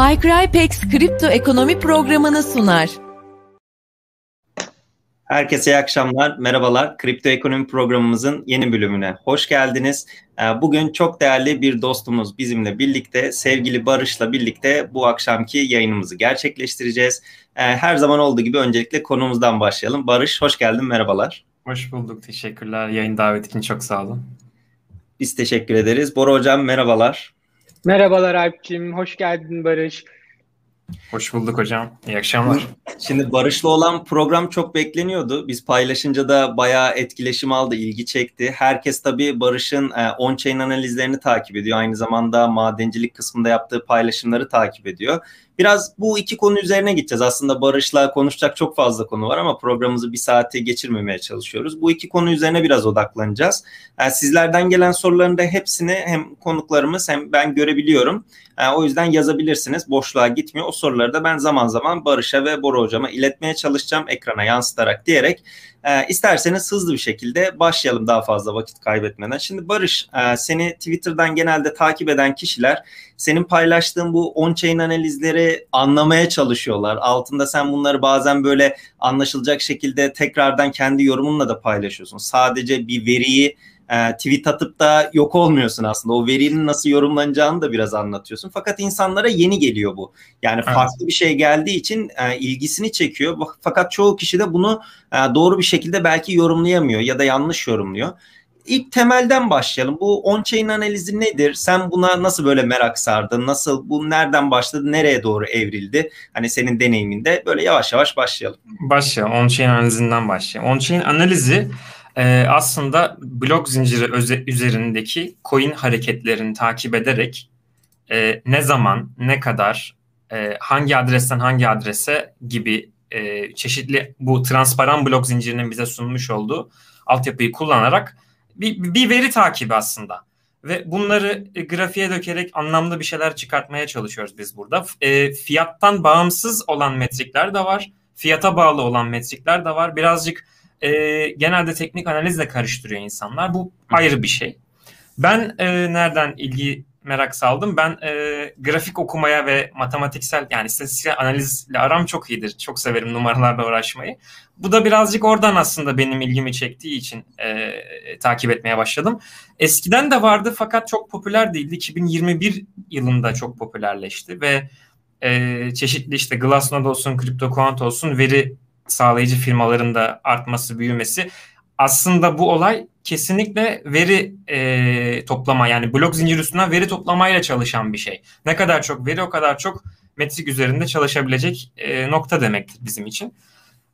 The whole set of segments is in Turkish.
iCrypex kripto ekonomi programını sunar. Herkese iyi akşamlar, merhabalar. Kripto ekonomi programımızın yeni bölümüne hoş geldiniz. Ee, bugün çok değerli bir dostumuz bizimle birlikte, sevgili Barış'la birlikte bu akşamki yayınımızı gerçekleştireceğiz. Ee, her zaman olduğu gibi öncelikle konumuzdan başlayalım. Barış, hoş geldin, merhabalar. Hoş bulduk, teşekkürler. Yayın davet için çok sağ olun. Biz teşekkür ederiz. Bora Hocam merhabalar. Merhabalar Alp'ciğim, hoş geldin Barış. Hoş bulduk hocam. İyi akşamlar. Şimdi Barış'la olan program çok bekleniyordu. Biz paylaşınca da bayağı etkileşim aldı, ilgi çekti. Herkes tabii Barış'ın e, on-chain analizlerini takip ediyor. Aynı zamanda madencilik kısmında yaptığı paylaşımları takip ediyor. Biraz bu iki konu üzerine gideceğiz. Aslında Barış'la konuşacak çok fazla konu var ama programımızı bir saate geçirmemeye çalışıyoruz. Bu iki konu üzerine biraz odaklanacağız. Yani sizlerden gelen soruların da hepsini hem konuklarımız hem ben görebiliyorum. Yani o yüzden yazabilirsiniz. Boşluğa gitmiyor. O soruları da ben zaman zaman Barış'a ve Bora Hocam'a iletmeye çalışacağım ekrana yansıtarak diyerek e, isterseniz hızlı bir şekilde başlayalım daha fazla vakit kaybetmeden. Şimdi Barış e, seni Twitter'dan genelde takip eden kişiler senin paylaştığın bu on-chain analizleri anlamaya çalışıyorlar. Altında sen bunları bazen böyle anlaşılacak şekilde tekrardan kendi yorumunla da paylaşıyorsun. Sadece bir veriyi e, tweet atıp da yok olmuyorsun aslında. O verinin nasıl yorumlanacağını da biraz anlatıyorsun. Fakat insanlara yeni geliyor bu. Yani evet. farklı bir şey geldiği için e, ilgisini çekiyor. Fakat çoğu kişi de bunu e, doğru bir şekilde belki yorumlayamıyor ya da yanlış yorumluyor. İlk temelden başlayalım. Bu on-chain analizi nedir? Sen buna nasıl böyle merak sardın? Nasıl bu nereden başladı? Nereye doğru evrildi? Hani senin deneyiminde böyle yavaş yavaş başlayalım. Başlayalım. On-chain analizinden başlayalım. On-chain analizi e, aslında blok zinciri öze, üzerindeki coin hareketlerini takip ederek e, ne zaman, ne kadar, e, hangi adresten hangi adrese gibi e, çeşitli bu transparan blok zincirinin bize sunmuş olduğu altyapıyı kullanarak bir, bir veri takibi aslında. Ve bunları e, grafiğe dökerek anlamlı bir şeyler çıkartmaya çalışıyoruz biz burada. E, fiyattan bağımsız olan metrikler de var. Fiyata bağlı olan metrikler de var. Birazcık e, genelde teknik analizle karıştırıyor insanlar. Bu ayrı bir şey. Ben e, nereden ilgi merak saldım. Ben e, grafik okumaya ve matematiksel yani istatistiksel analizle aram çok iyidir. Çok severim numaralarla uğraşmayı. Bu da birazcık oradan aslında benim ilgimi çektiği için e, takip etmeye başladım. Eskiden de vardı fakat çok popüler değildi. 2021 yılında çok popülerleşti ve e, çeşitli işte Glassnode olsun, CryptoQuant olsun veri sağlayıcı firmaların da artması, büyümesi aslında bu olay kesinlikle veri e, toplama yani blok zincir üstünden veri toplamayla çalışan bir şey. Ne kadar çok veri o kadar çok metrik üzerinde çalışabilecek e, nokta demektir bizim için.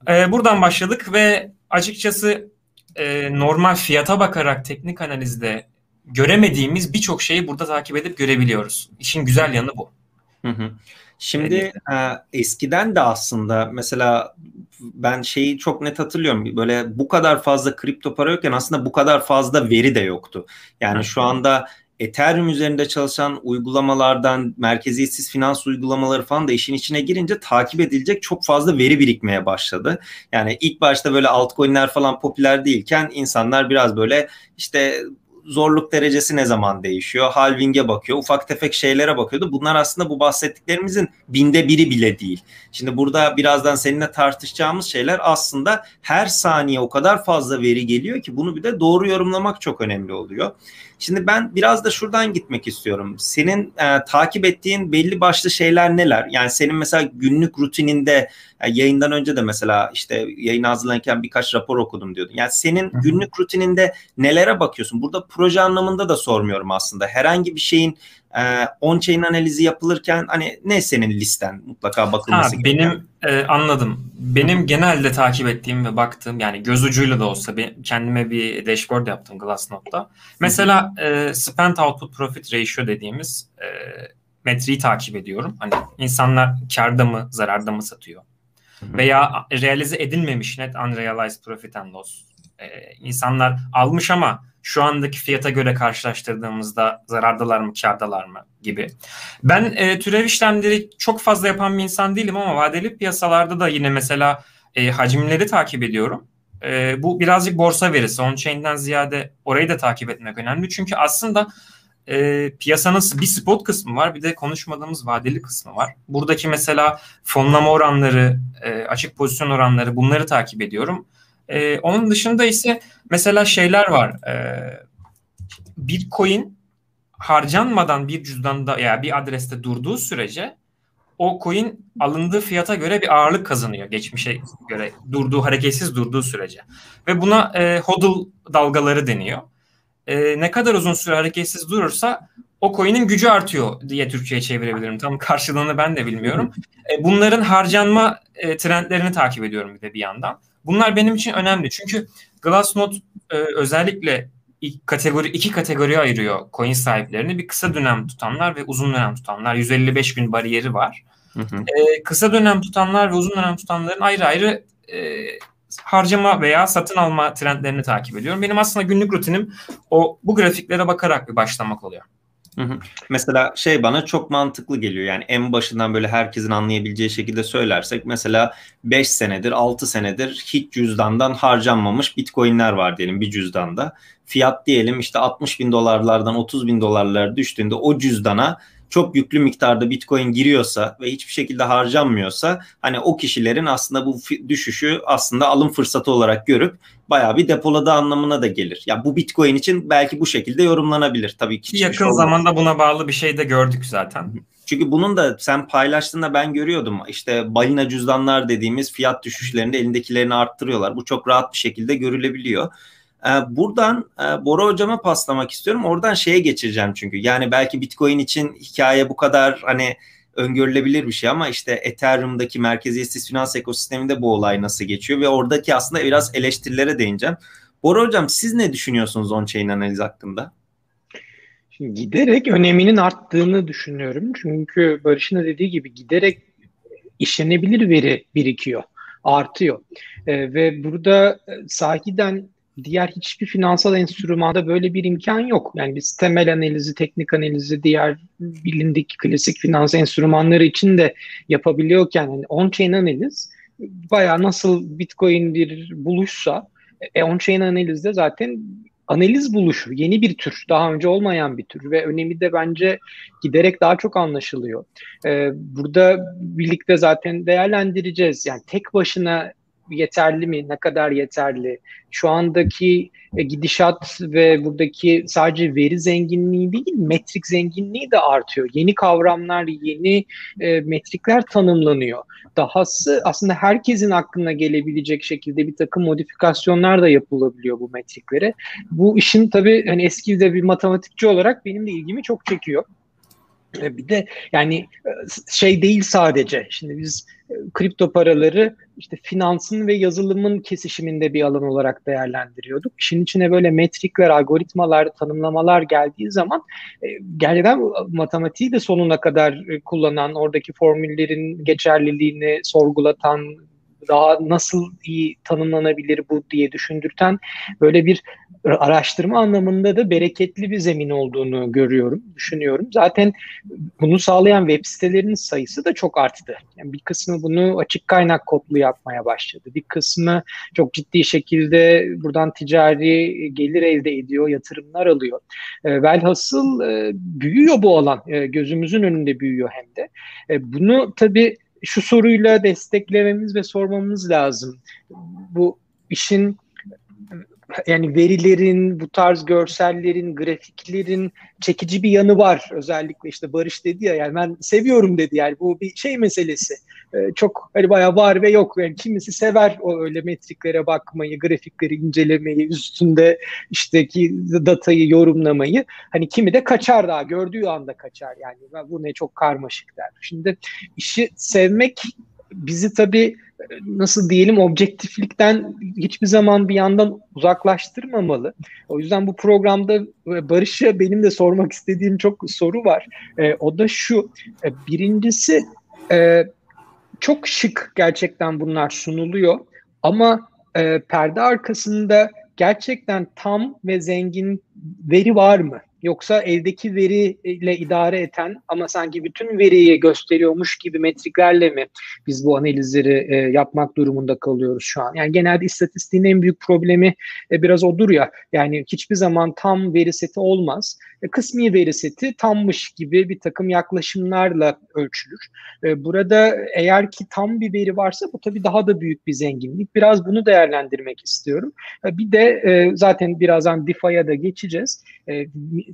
E, buradan başladık ve açıkçası e, normal fiyata bakarak teknik analizde göremediğimiz birçok şeyi burada takip edip görebiliyoruz. İşin güzel yanı bu. Hı hı. Şimdi e, eskiden de aslında mesela ben şeyi çok net hatırlıyorum. Böyle bu kadar fazla kripto para yokken aslında bu kadar fazla veri de yoktu. Yani şu anda Ethereum üzerinde çalışan uygulamalardan merkeziyetsiz finans uygulamaları falan da işin içine girince takip edilecek çok fazla veri birikmeye başladı. Yani ilk başta böyle altcoin'ler falan popüler değilken insanlar biraz böyle işte zorluk derecesi ne zaman değişiyor? Halving'e bakıyor. Ufak tefek şeylere bakıyordu. Bunlar aslında bu bahsettiklerimizin binde biri bile değil. Şimdi burada birazdan seninle tartışacağımız şeyler aslında her saniye o kadar fazla veri geliyor ki bunu bir de doğru yorumlamak çok önemli oluyor. Şimdi ben biraz da şuradan gitmek istiyorum. Senin e, takip ettiğin belli başlı şeyler neler? Yani senin mesela günlük rutininde e, yayından önce de mesela işte yayın hazırlanırken birkaç rapor okudum diyordun. Yani senin günlük rutininde nelere bakıyorsun? Burada proje anlamında da sormuyorum aslında. Herhangi bir şeyin e, on-chain analizi yapılırken hani ne senin listen mutlaka bakılması ha, Benim e, anladım. Benim genelde takip ettiğim ve baktığım yani göz ucuyla da olsa ben, kendime bir dashboard yaptım Glassnode'da. Mesela e, spend output profit ratio dediğimiz e, metriği takip ediyorum. Hani insanlar karda mı zararda mı satıyor? Veya realize edilmemiş net unrealized profit and loss. E, insanlar almış ama şu andaki fiyata göre karşılaştırdığımızda zarardalar mı, kardalar mı gibi. Ben e, türev işlemleri çok fazla yapan bir insan değilim ama vadeli piyasalarda da yine mesela e, hacimleri takip ediyorum. E, bu birazcık borsa verisi. On-chain'den ziyade orayı da takip etmek önemli. Çünkü aslında e, piyasanın bir spot kısmı var bir de konuşmadığımız vadeli kısmı var. Buradaki mesela fonlama oranları, e, açık pozisyon oranları bunları takip ediyorum. E, onun dışında ise mesela şeyler var. E, Bitcoin harcanmadan bir cüzdanda ya yani bir adreste durduğu sürece o coin alındığı fiyata göre bir ağırlık kazanıyor geçmişe göre durduğu hareketsiz durduğu sürece ve buna e, hodl dalgaları deniyor. E, ne kadar uzun süre hareketsiz durursa o coin'in gücü artıyor diye Türkçe'ye çevirebilirim. Tam karşılığını ben de bilmiyorum. E, bunların harcanma e, trendlerini takip ediyorum bir de bir yandan. Bunlar benim için önemli çünkü Glassnode e, özellikle kategori iki kategoriye ayırıyor coin sahiplerini. Bir kısa dönem tutanlar ve uzun dönem tutanlar. 155 gün bariyeri var. Hı hı. Ee, kısa dönem tutanlar ve uzun dönem tutanların ayrı ayrı e, harcama veya satın alma trendlerini takip ediyorum. Benim aslında günlük rutinim o bu grafiklere bakarak bir başlamak oluyor. Hı hı. Mesela şey bana çok mantıklı geliyor yani en başından böyle herkesin anlayabileceği şekilde söylersek mesela 5 senedir 6 senedir hiç cüzdandan harcanmamış bitcoinler var diyelim bir cüzdanda. Fiyat diyelim işte 60 bin dolarlardan 30 bin dolarlara düştüğünde o cüzdana çok yüklü miktarda bitcoin giriyorsa ve hiçbir şekilde harcanmıyorsa hani o kişilerin aslında bu düşüşü aslında alım fırsatı olarak görüp bayağı bir depoladı anlamına da gelir. Ya bu bitcoin için belki bu şekilde yorumlanabilir tabii ki. Yakın şey zamanda buna bağlı bir şey de gördük zaten. Çünkü bunun da sen paylaştığında ben görüyordum. İşte balina cüzdanlar dediğimiz fiyat düşüşlerinde elindekilerini arttırıyorlar. Bu çok rahat bir şekilde görülebiliyor. Ee, buradan e, Bora hocama paslamak istiyorum. Oradan şeye geçireceğim çünkü. Yani belki Bitcoin için hikaye bu kadar hani öngörülebilir bir şey ama işte Ethereum'daki merkeziyetsiz finans ekosisteminde bu olay nasıl geçiyor ve oradaki aslında biraz eleştirilere değineceğim. Bora hocam siz ne düşünüyorsunuz on-chain analiz hakkında? Şimdi giderek öneminin arttığını düşünüyorum. Çünkü Barış'ın da dediği gibi giderek işlenebilir veri birikiyor, artıyor. Ee, ve burada e, sahiden diğer hiçbir finansal enstrümanda böyle bir imkan yok. Yani biz temel analizi, teknik analizi, diğer bilindik klasik finans enstrümanları için de yapabiliyorken yani on-chain analiz baya nasıl Bitcoin bir buluşsa e, on-chain analizde zaten analiz buluşu, yeni bir tür, daha önce olmayan bir tür ve önemi de bence giderek daha çok anlaşılıyor. Ee, burada birlikte zaten değerlendireceğiz. Yani tek başına yeterli mi? Ne kadar yeterli? Şu andaki e, gidişat ve buradaki sadece veri zenginliği değil, metrik zenginliği de artıyor. Yeni kavramlar, yeni e, metrikler tanımlanıyor. Dahası aslında herkesin aklına gelebilecek şekilde bir takım modifikasyonlar da yapılabiliyor bu metriklere. Bu işin tabii hani eski de bir matematikçi olarak benim de ilgimi çok çekiyor. E, bir de yani e, şey değil sadece. Şimdi biz e, kripto paraları işte finansın ve yazılımın kesişiminde bir alan olarak değerlendiriyorduk. İşin içine böyle metrikler, algoritmalar, tanımlamalar geldiği zaman gerçekten matematiği de sonuna kadar kullanan, oradaki formüllerin geçerliliğini sorgulatan, daha nasıl iyi tanımlanabilir bu diye düşündürten böyle bir araştırma anlamında da bereketli bir zemin olduğunu görüyorum, düşünüyorum. Zaten bunu sağlayan web sitelerinin sayısı da çok arttı. Yani bir kısmı bunu açık kaynak kodlu yapmaya başladı. Bir kısmı çok ciddi şekilde buradan ticari gelir elde ediyor, yatırımlar alıyor. E, velhasıl e, büyüyor bu alan. E, gözümüzün önünde büyüyor hem de. E, bunu tabii şu soruyla desteklememiz ve sormamız lazım. Bu işin yani verilerin, bu tarz görsellerin, grafiklerin çekici bir yanı var. Özellikle işte Barış dedi ya yani ben seviyorum dedi yani bu bir şey meselesi. Ee, çok hani bayağı var ve yok. Yani kimisi sever o öyle metriklere bakmayı, grafikleri incelemeyi, üstünde işteki datayı yorumlamayı. Hani kimi de kaçar daha gördüğü anda kaçar yani. Bu ne çok karmaşık der. Şimdi işi sevmek bizi tabii nasıl diyelim objektiflikten hiçbir zaman bir yandan uzaklaştırmamalı. O yüzden bu programda e, Barış'a benim de sormak istediğim çok soru var. E, o da şu. E, birincisi e, çok şık gerçekten bunlar sunuluyor ama e, perde arkasında gerçekten tam ve zengin veri var mı? Yoksa eldeki veriyle idare eden ama sanki bütün veriyi gösteriyormuş gibi metriklerle mi biz bu analizleri e, yapmak durumunda kalıyoruz şu an? Yani genelde istatistiğin en büyük problemi e, biraz odur ya. Yani hiçbir zaman tam veri seti olmaz. E, kısmi veri seti tammış gibi bir takım yaklaşımlarla ölçülür. E, burada eğer ki tam bir veri varsa bu tabii daha da büyük bir zenginlik. Biraz bunu değerlendirmek istiyorum. E, bir de e, zaten birazdan DeFi'ye da geçeceğiz. E,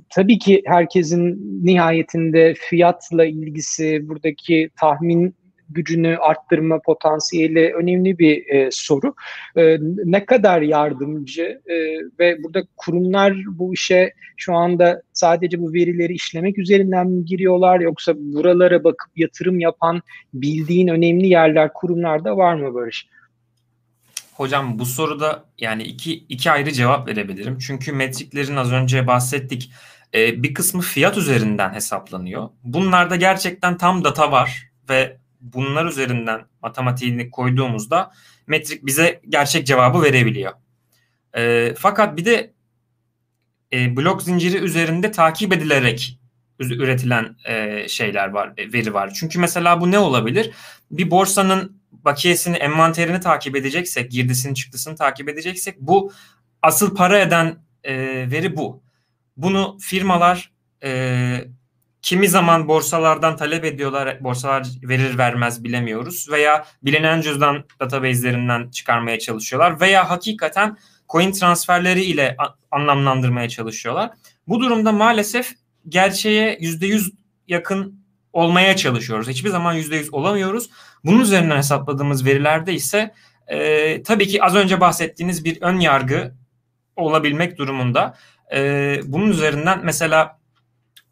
tabii ki herkesin nihayetinde fiyatla ilgisi, buradaki tahmin gücünü arttırma potansiyeli önemli bir e, soru. E, ne kadar yardımcı e, ve burada kurumlar bu işe şu anda sadece bu verileri işlemek üzerinden mi giriyorlar yoksa buralara bakıp yatırım yapan bildiğin önemli yerler kurumlarda var mı Barış? Hocam bu soruda yani iki, iki ayrı cevap verebilirim. Çünkü metriklerin az önce bahsettik e, bir kısmı fiyat üzerinden hesaplanıyor. Bunlarda gerçekten tam data var ve bunlar üzerinden matematiğini koyduğumuzda metrik bize gerçek cevabı verebiliyor. E, fakat bir de e, blok zinciri üzerinde takip edilerek üretilen e, şeyler var, e, veri var. Çünkü mesela bu ne olabilir? Bir borsanın bakiyesini, envanterini takip edeceksek, girdisini, çıktısını takip edeceksek bu asıl para eden e, veri bu. Bunu firmalar e, kimi zaman borsalardan talep ediyorlar, borsalar verir vermez bilemiyoruz veya bilinen cüzdan database'lerinden çıkarmaya çalışıyorlar veya hakikaten coin transferleri ile anlamlandırmaya çalışıyorlar. Bu durumda maalesef gerçeğe %100 yakın olmaya çalışıyoruz. Hiçbir zaman %100 olamıyoruz. Bunun üzerinden hesapladığımız verilerde ise e, tabii ki az önce bahsettiğiniz bir ön yargı olabilmek durumunda. E, bunun üzerinden mesela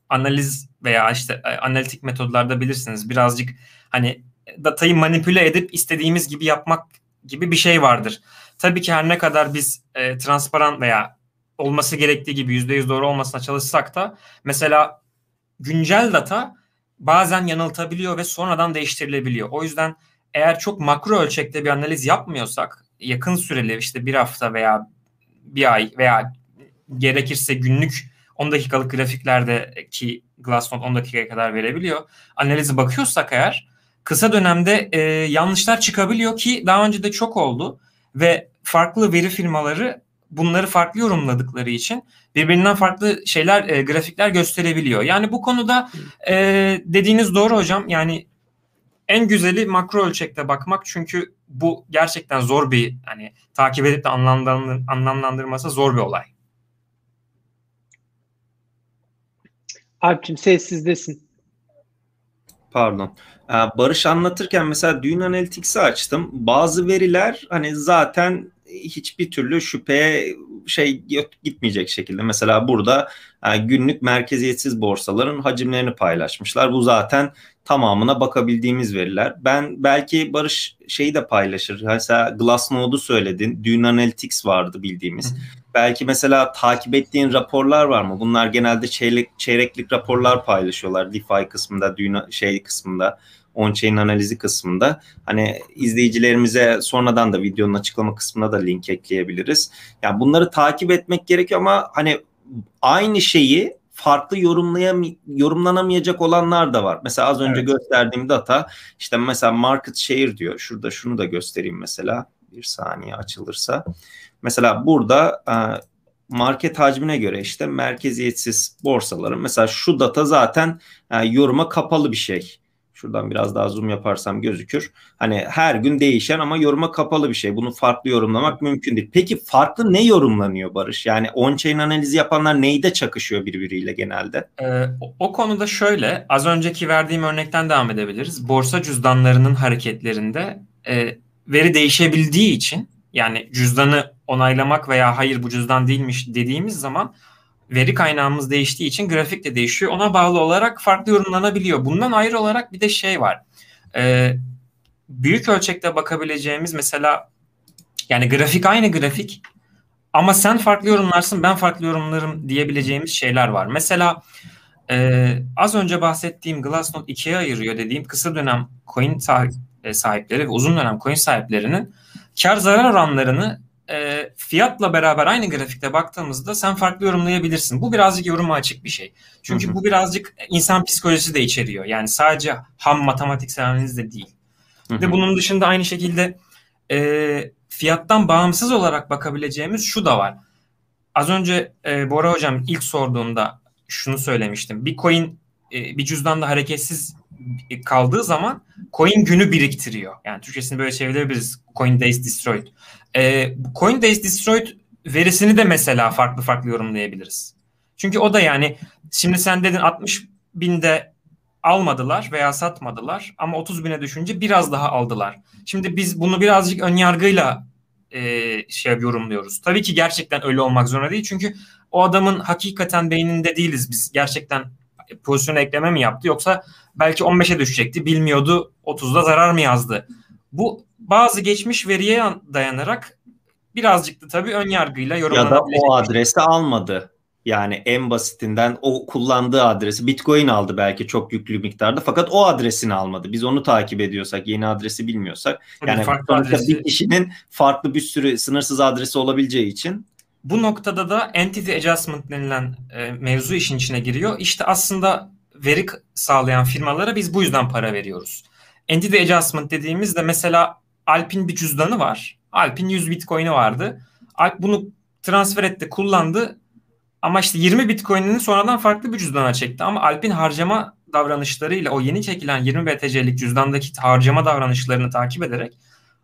analiz veya işte e, analitik metodlarda bilirsiniz birazcık hani datayı manipüle edip istediğimiz gibi yapmak gibi bir şey vardır. Tabii ki her ne kadar biz e, transparan veya olması gerektiği gibi %100 doğru olmasına çalışsak da mesela güncel data bazen yanıltabiliyor ve sonradan değiştirilebiliyor. O yüzden eğer çok makro ölçekte bir analiz yapmıyorsak yakın süreli işte bir hafta veya bir ay veya gerekirse günlük 10 dakikalık grafiklerde ki Glassnode 10 dakikaya kadar verebiliyor. Analizi bakıyorsak eğer kısa dönemde e, yanlışlar çıkabiliyor ki daha önce de çok oldu ve farklı veri firmaları bunları farklı yorumladıkları için birbirinden farklı şeyler, e, grafikler gösterebiliyor. Yani bu konuda e, dediğiniz doğru hocam. Yani en güzeli makro ölçekte bakmak çünkü bu gerçekten zor bir hani takip edip de anlamlandır, anlamlandırması zor bir olay. Alp'cim sessizdesin. Pardon. Ee, Barış anlatırken mesela Dune Analytics'i açtım. Bazı veriler hani zaten hiçbir türlü şüpheye şey gitmeyecek şekilde. Mesela burada yani e, günlük merkeziyetsiz borsaların hacimlerini paylaşmışlar. Bu zaten tamamına bakabildiğimiz veriler. Ben belki Barış şeyi de paylaşır. Mesela Glassnode'u söyledin. Dune Analytics vardı bildiğimiz. Hı. Belki mesela takip ettiğin raporlar var mı? Bunlar genelde çeyrek, çeyreklik raporlar paylaşıyorlar. DeFi kısmında, Dune şey kısmında on-chain analizi kısmında. Hani izleyicilerimize sonradan da videonun açıklama kısmına da link ekleyebiliriz. Yani bunları takip etmek gerekiyor ama hani aynı şeyi farklı yorumlayam yorumlanamayacak olanlar da var. Mesela az önce evet. gösterdiğim data işte mesela market share diyor. Şurada şunu da göstereyim mesela. Bir saniye açılırsa. Mesela burada e, market hacmine göre işte merkeziyetsiz borsaların mesela şu data zaten e, yoruma kapalı bir şey. Şuradan biraz daha zoom yaparsam gözükür. Hani her gün değişen ama yoruma kapalı bir şey. Bunu farklı yorumlamak mümkün değil. Peki farklı ne yorumlanıyor Barış? Yani on-chain analizi yapanlar neyde çakışıyor birbiriyle genelde? Ee, o konuda şöyle az önceki verdiğim örnekten devam edebiliriz. Borsa cüzdanlarının hareketlerinde e, veri değişebildiği için yani cüzdanı onaylamak veya hayır bu cüzdan değilmiş dediğimiz zaman veri kaynağımız değiştiği için grafik de değişiyor. Ona bağlı olarak farklı yorumlanabiliyor. Bundan ayrı olarak bir de şey var. Ee, büyük ölçekte bakabileceğimiz mesela yani grafik aynı grafik ama sen farklı yorumlarsın ben farklı yorumlarım diyebileceğimiz şeyler var. Mesela e, az önce bahsettiğim Glassnode ikiye ayırıyor dediğim kısa dönem coin e, sahipleri ve uzun dönem coin sahiplerinin kar zarar oranlarını e, fiyatla beraber aynı grafikte baktığımızda sen farklı yorumlayabilirsin. Bu birazcık yoruma açık bir şey. Çünkü hı hı. bu birazcık insan psikolojisi de içeriyor. Yani sadece ham matematiksel analiz de değil. Hı hı. Ve bunun dışında aynı şekilde e, fiyattan bağımsız olarak bakabileceğimiz şu da var. Az önce e, Bora Hocam ilk sorduğunda şunu söylemiştim. Bir coin e, bir cüzdanda hareketsiz kaldığı zaman coin günü biriktiriyor. Yani Türkçesini böyle çevirebiliriz. Coin days destroyed. E, coin days destroyed verisini de mesela farklı farklı yorumlayabiliriz. Çünkü o da yani şimdi sen dedin 60 binde almadılar veya satmadılar ama 30 bine düşünce biraz daha aldılar. Şimdi biz bunu birazcık ön yargıyla e, şey yorumluyoruz. Tabii ki gerçekten öyle olmak zorunda değil. Çünkü o adamın hakikaten beyninde değiliz biz. Gerçekten pozisyon ekleme mi yaptı yoksa belki 15'e düşecekti bilmiyordu 30'da zarar mı yazdı. Bu bazı geçmiş veriye dayanarak birazcık da tabii ön yargıyla yorumlanabilecek. Ya da o adresi almadı. Yani en basitinden o kullandığı adresi Bitcoin aldı belki çok yüklü miktarda fakat o adresini almadı. Biz onu takip ediyorsak, yeni adresi bilmiyorsak Tabii yani farklı adresi... bir kişinin farklı bir sürü sınırsız adresi olabileceği için bu noktada da entity adjustment denilen e, mevzu işin içine giriyor. İşte aslında veri sağlayan firmalara biz bu yüzden para veriyoruz. Entity adjustment dediğimizde mesela Alp'in bir cüzdanı var. Alp'in 100 Bitcoin'i vardı. Alp bunu transfer etti, kullandı. Ama işte 20 Bitcoin'ini sonradan farklı bir cüzdana çekti. Ama Alp'in harcama davranışlarıyla o yeni çekilen 20 BTC'lik cüzdandaki harcama davranışlarını takip ederek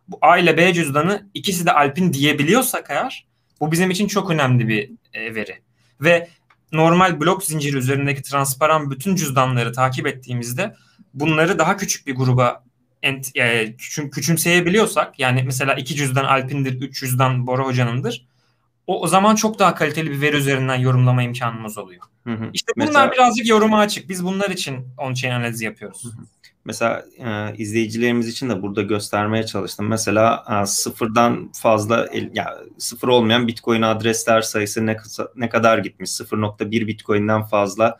bu A ile B cüzdanı ikisi de Alp'in diyebiliyorsak eğer bu bizim için çok önemli bir e, veri. Ve normal blok zinciri üzerindeki transparan bütün cüzdanları takip ettiğimizde bunları daha küçük bir gruba ent, e, küçüm, küçümseyebiliyorsak yani mesela iki cüzdan Alpin'dir, üç cüzdan Bora Hoca'nındır o, o zaman çok daha kaliteli bir veri üzerinden yorumlama imkanımız oluyor. Hı hı. İşte bunlar mesela, birazcık yoruma açık. Biz bunlar için on-chain analizi yapıyoruz. Hı hı. Mesela e, izleyicilerimiz için de burada göstermeye çalıştım. Mesela e, sıfırdan fazla el, ya sıfır olmayan Bitcoin adresler sayısı ne, ne kadar gitmiş? 0.1 Bitcoin'den fazla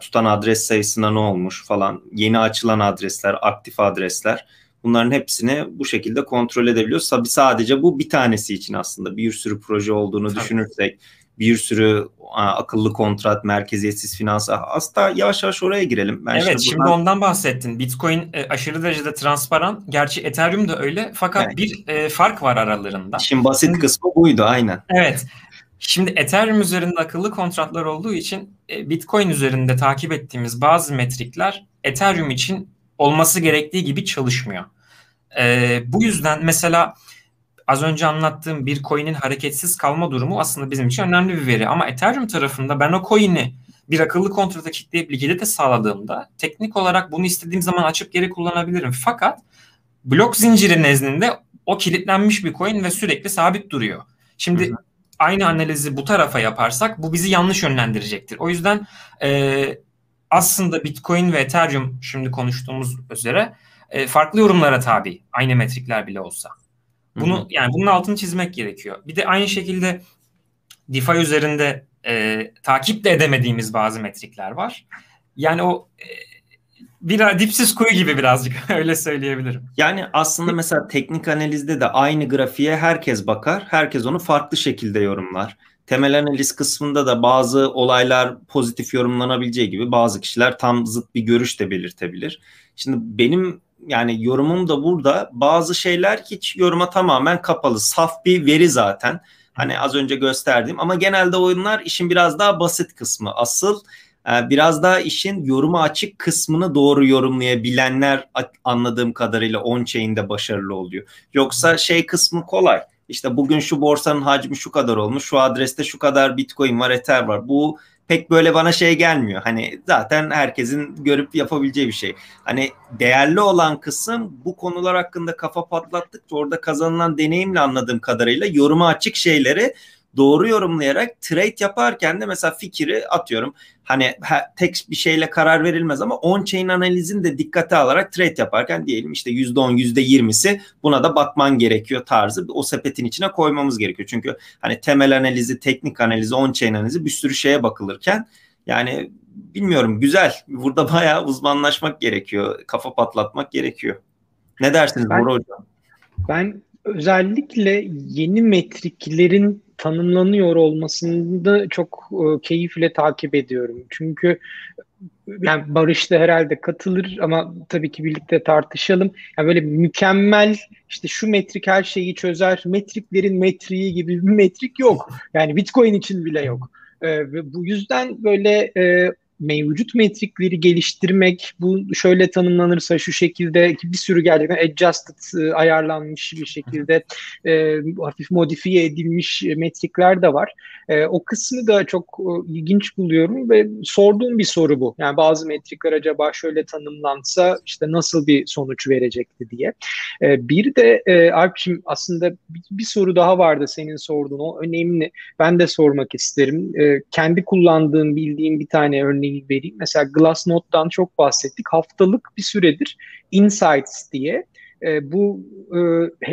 tutan adres sayısına ne olmuş falan. Yeni açılan adresler, aktif adresler. Bunların hepsini bu şekilde kontrol edebiliyoruz. Tabii sadece bu bir tanesi için aslında bir sürü proje olduğunu Tabii. düşünürsek bir sürü akıllı kontrat, merkeziyetsiz finans. Aslında yavaş yavaş oraya girelim. Ben evet şimdi, şimdi ondan bahsettin. Bitcoin e, aşırı derecede transparan. Gerçi Ethereum da öyle fakat evet. bir e, fark var aralarında. Şimdi basit kısmı buydu aynen. Evet. Şimdi Ethereum üzerinde akıllı kontratlar olduğu için e, Bitcoin üzerinde takip ettiğimiz bazı metrikler Ethereum için olması gerektiği gibi çalışmıyor. E, bu yüzden mesela az önce anlattığım bir coin'in hareketsiz kalma durumu aslında bizim için önemli bir veri. Ama Ethereum tarafında ben o coin'i bir akıllı kontrata kilitleyip likidite sağladığımda teknik olarak bunu istediğim zaman açıp geri kullanabilirim. Fakat blok zinciri nezdinde o kilitlenmiş bir coin ve sürekli sabit duruyor. Şimdi hı hı. Aynı analizi bu tarafa yaparsak bu bizi yanlış yönlendirecektir. O yüzden e, aslında Bitcoin ve Ethereum şimdi konuştuğumuz üzere e, farklı yorumlara tabi aynı metrikler bile olsa. Bunu Hı-hı. yani bunun altını çizmek gerekiyor. Bir de aynı şekilde DeFi üzerinde e, takip de edemediğimiz bazı metrikler var. Yani o e, bir dipsiz kuyu gibi birazcık öyle söyleyebilirim. Yani aslında mesela teknik analizde de aynı grafiğe herkes bakar. Herkes onu farklı şekilde yorumlar. Temel analiz kısmında da bazı olaylar pozitif yorumlanabileceği gibi bazı kişiler tam zıt bir görüş de belirtebilir. Şimdi benim yani yorumum da burada bazı şeyler hiç yoruma tamamen kapalı. Saf bir veri zaten. Hani az önce gösterdiğim ama genelde oyunlar işin biraz daha basit kısmı. Asıl biraz daha işin yoruma açık kısmını doğru yorumlayabilenler anladığım kadarıyla on-chain'de başarılı oluyor. Yoksa şey kısmı kolay. İşte bugün şu borsanın hacmi şu kadar olmuş, şu adreste şu kadar bitcoin var, ether var. Bu pek böyle bana şey gelmiyor. Hani zaten herkesin görüp yapabileceği bir şey. Hani değerli olan kısım bu konular hakkında kafa patlattıkça orada kazanılan deneyimle anladığım kadarıyla yoruma açık şeyleri doğru yorumlayarak trade yaparken de mesela fikri atıyorum. Hani tek bir şeyle karar verilmez ama on-chain analizini de dikkate alarak trade yaparken diyelim işte %10, %20'si buna da bakman gerekiyor tarzı o sepetin içine koymamız gerekiyor. Çünkü hani temel analizi, teknik analizi, on-chain analizi bir sürü şeye bakılırken yani bilmiyorum güzel. Burada bayağı uzmanlaşmak gerekiyor. Kafa patlatmak gerekiyor. Ne dersiniz ben, Bora Hocam? Ben özellikle yeni metriklerin tanımlanıyor olmasını da çok e, keyifle takip ediyorum. Çünkü yani Barış da herhalde katılır ama tabii ki birlikte tartışalım. Yani böyle mükemmel işte şu metrik her şeyi çözer, metriklerin metriği gibi bir metrik yok. Yani Bitcoin için bile yok. Ee, ve bu yüzden böyle e, mevcut metrikleri geliştirmek bu şöyle tanımlanırsa şu şekilde bir sürü gerçekten adjusted e, ayarlanmış bir şekilde e, hafif modifiye edilmiş metrikler de var. E, o kısmı da çok e, ilginç buluyorum ve sorduğum bir soru bu. Yani bazı metrikler acaba şöyle tanımlansa işte nasıl bir sonuç verecekti diye. E, bir de e, Alp'cim aslında bir, bir soru daha vardı senin sorduğun o önemli. Ben de sormak isterim. E, kendi kullandığım bildiğim bir tane örneği örneği vereyim. Mesela Glassnode'dan çok bahsettik. Haftalık bir süredir Insights diye e, bu e,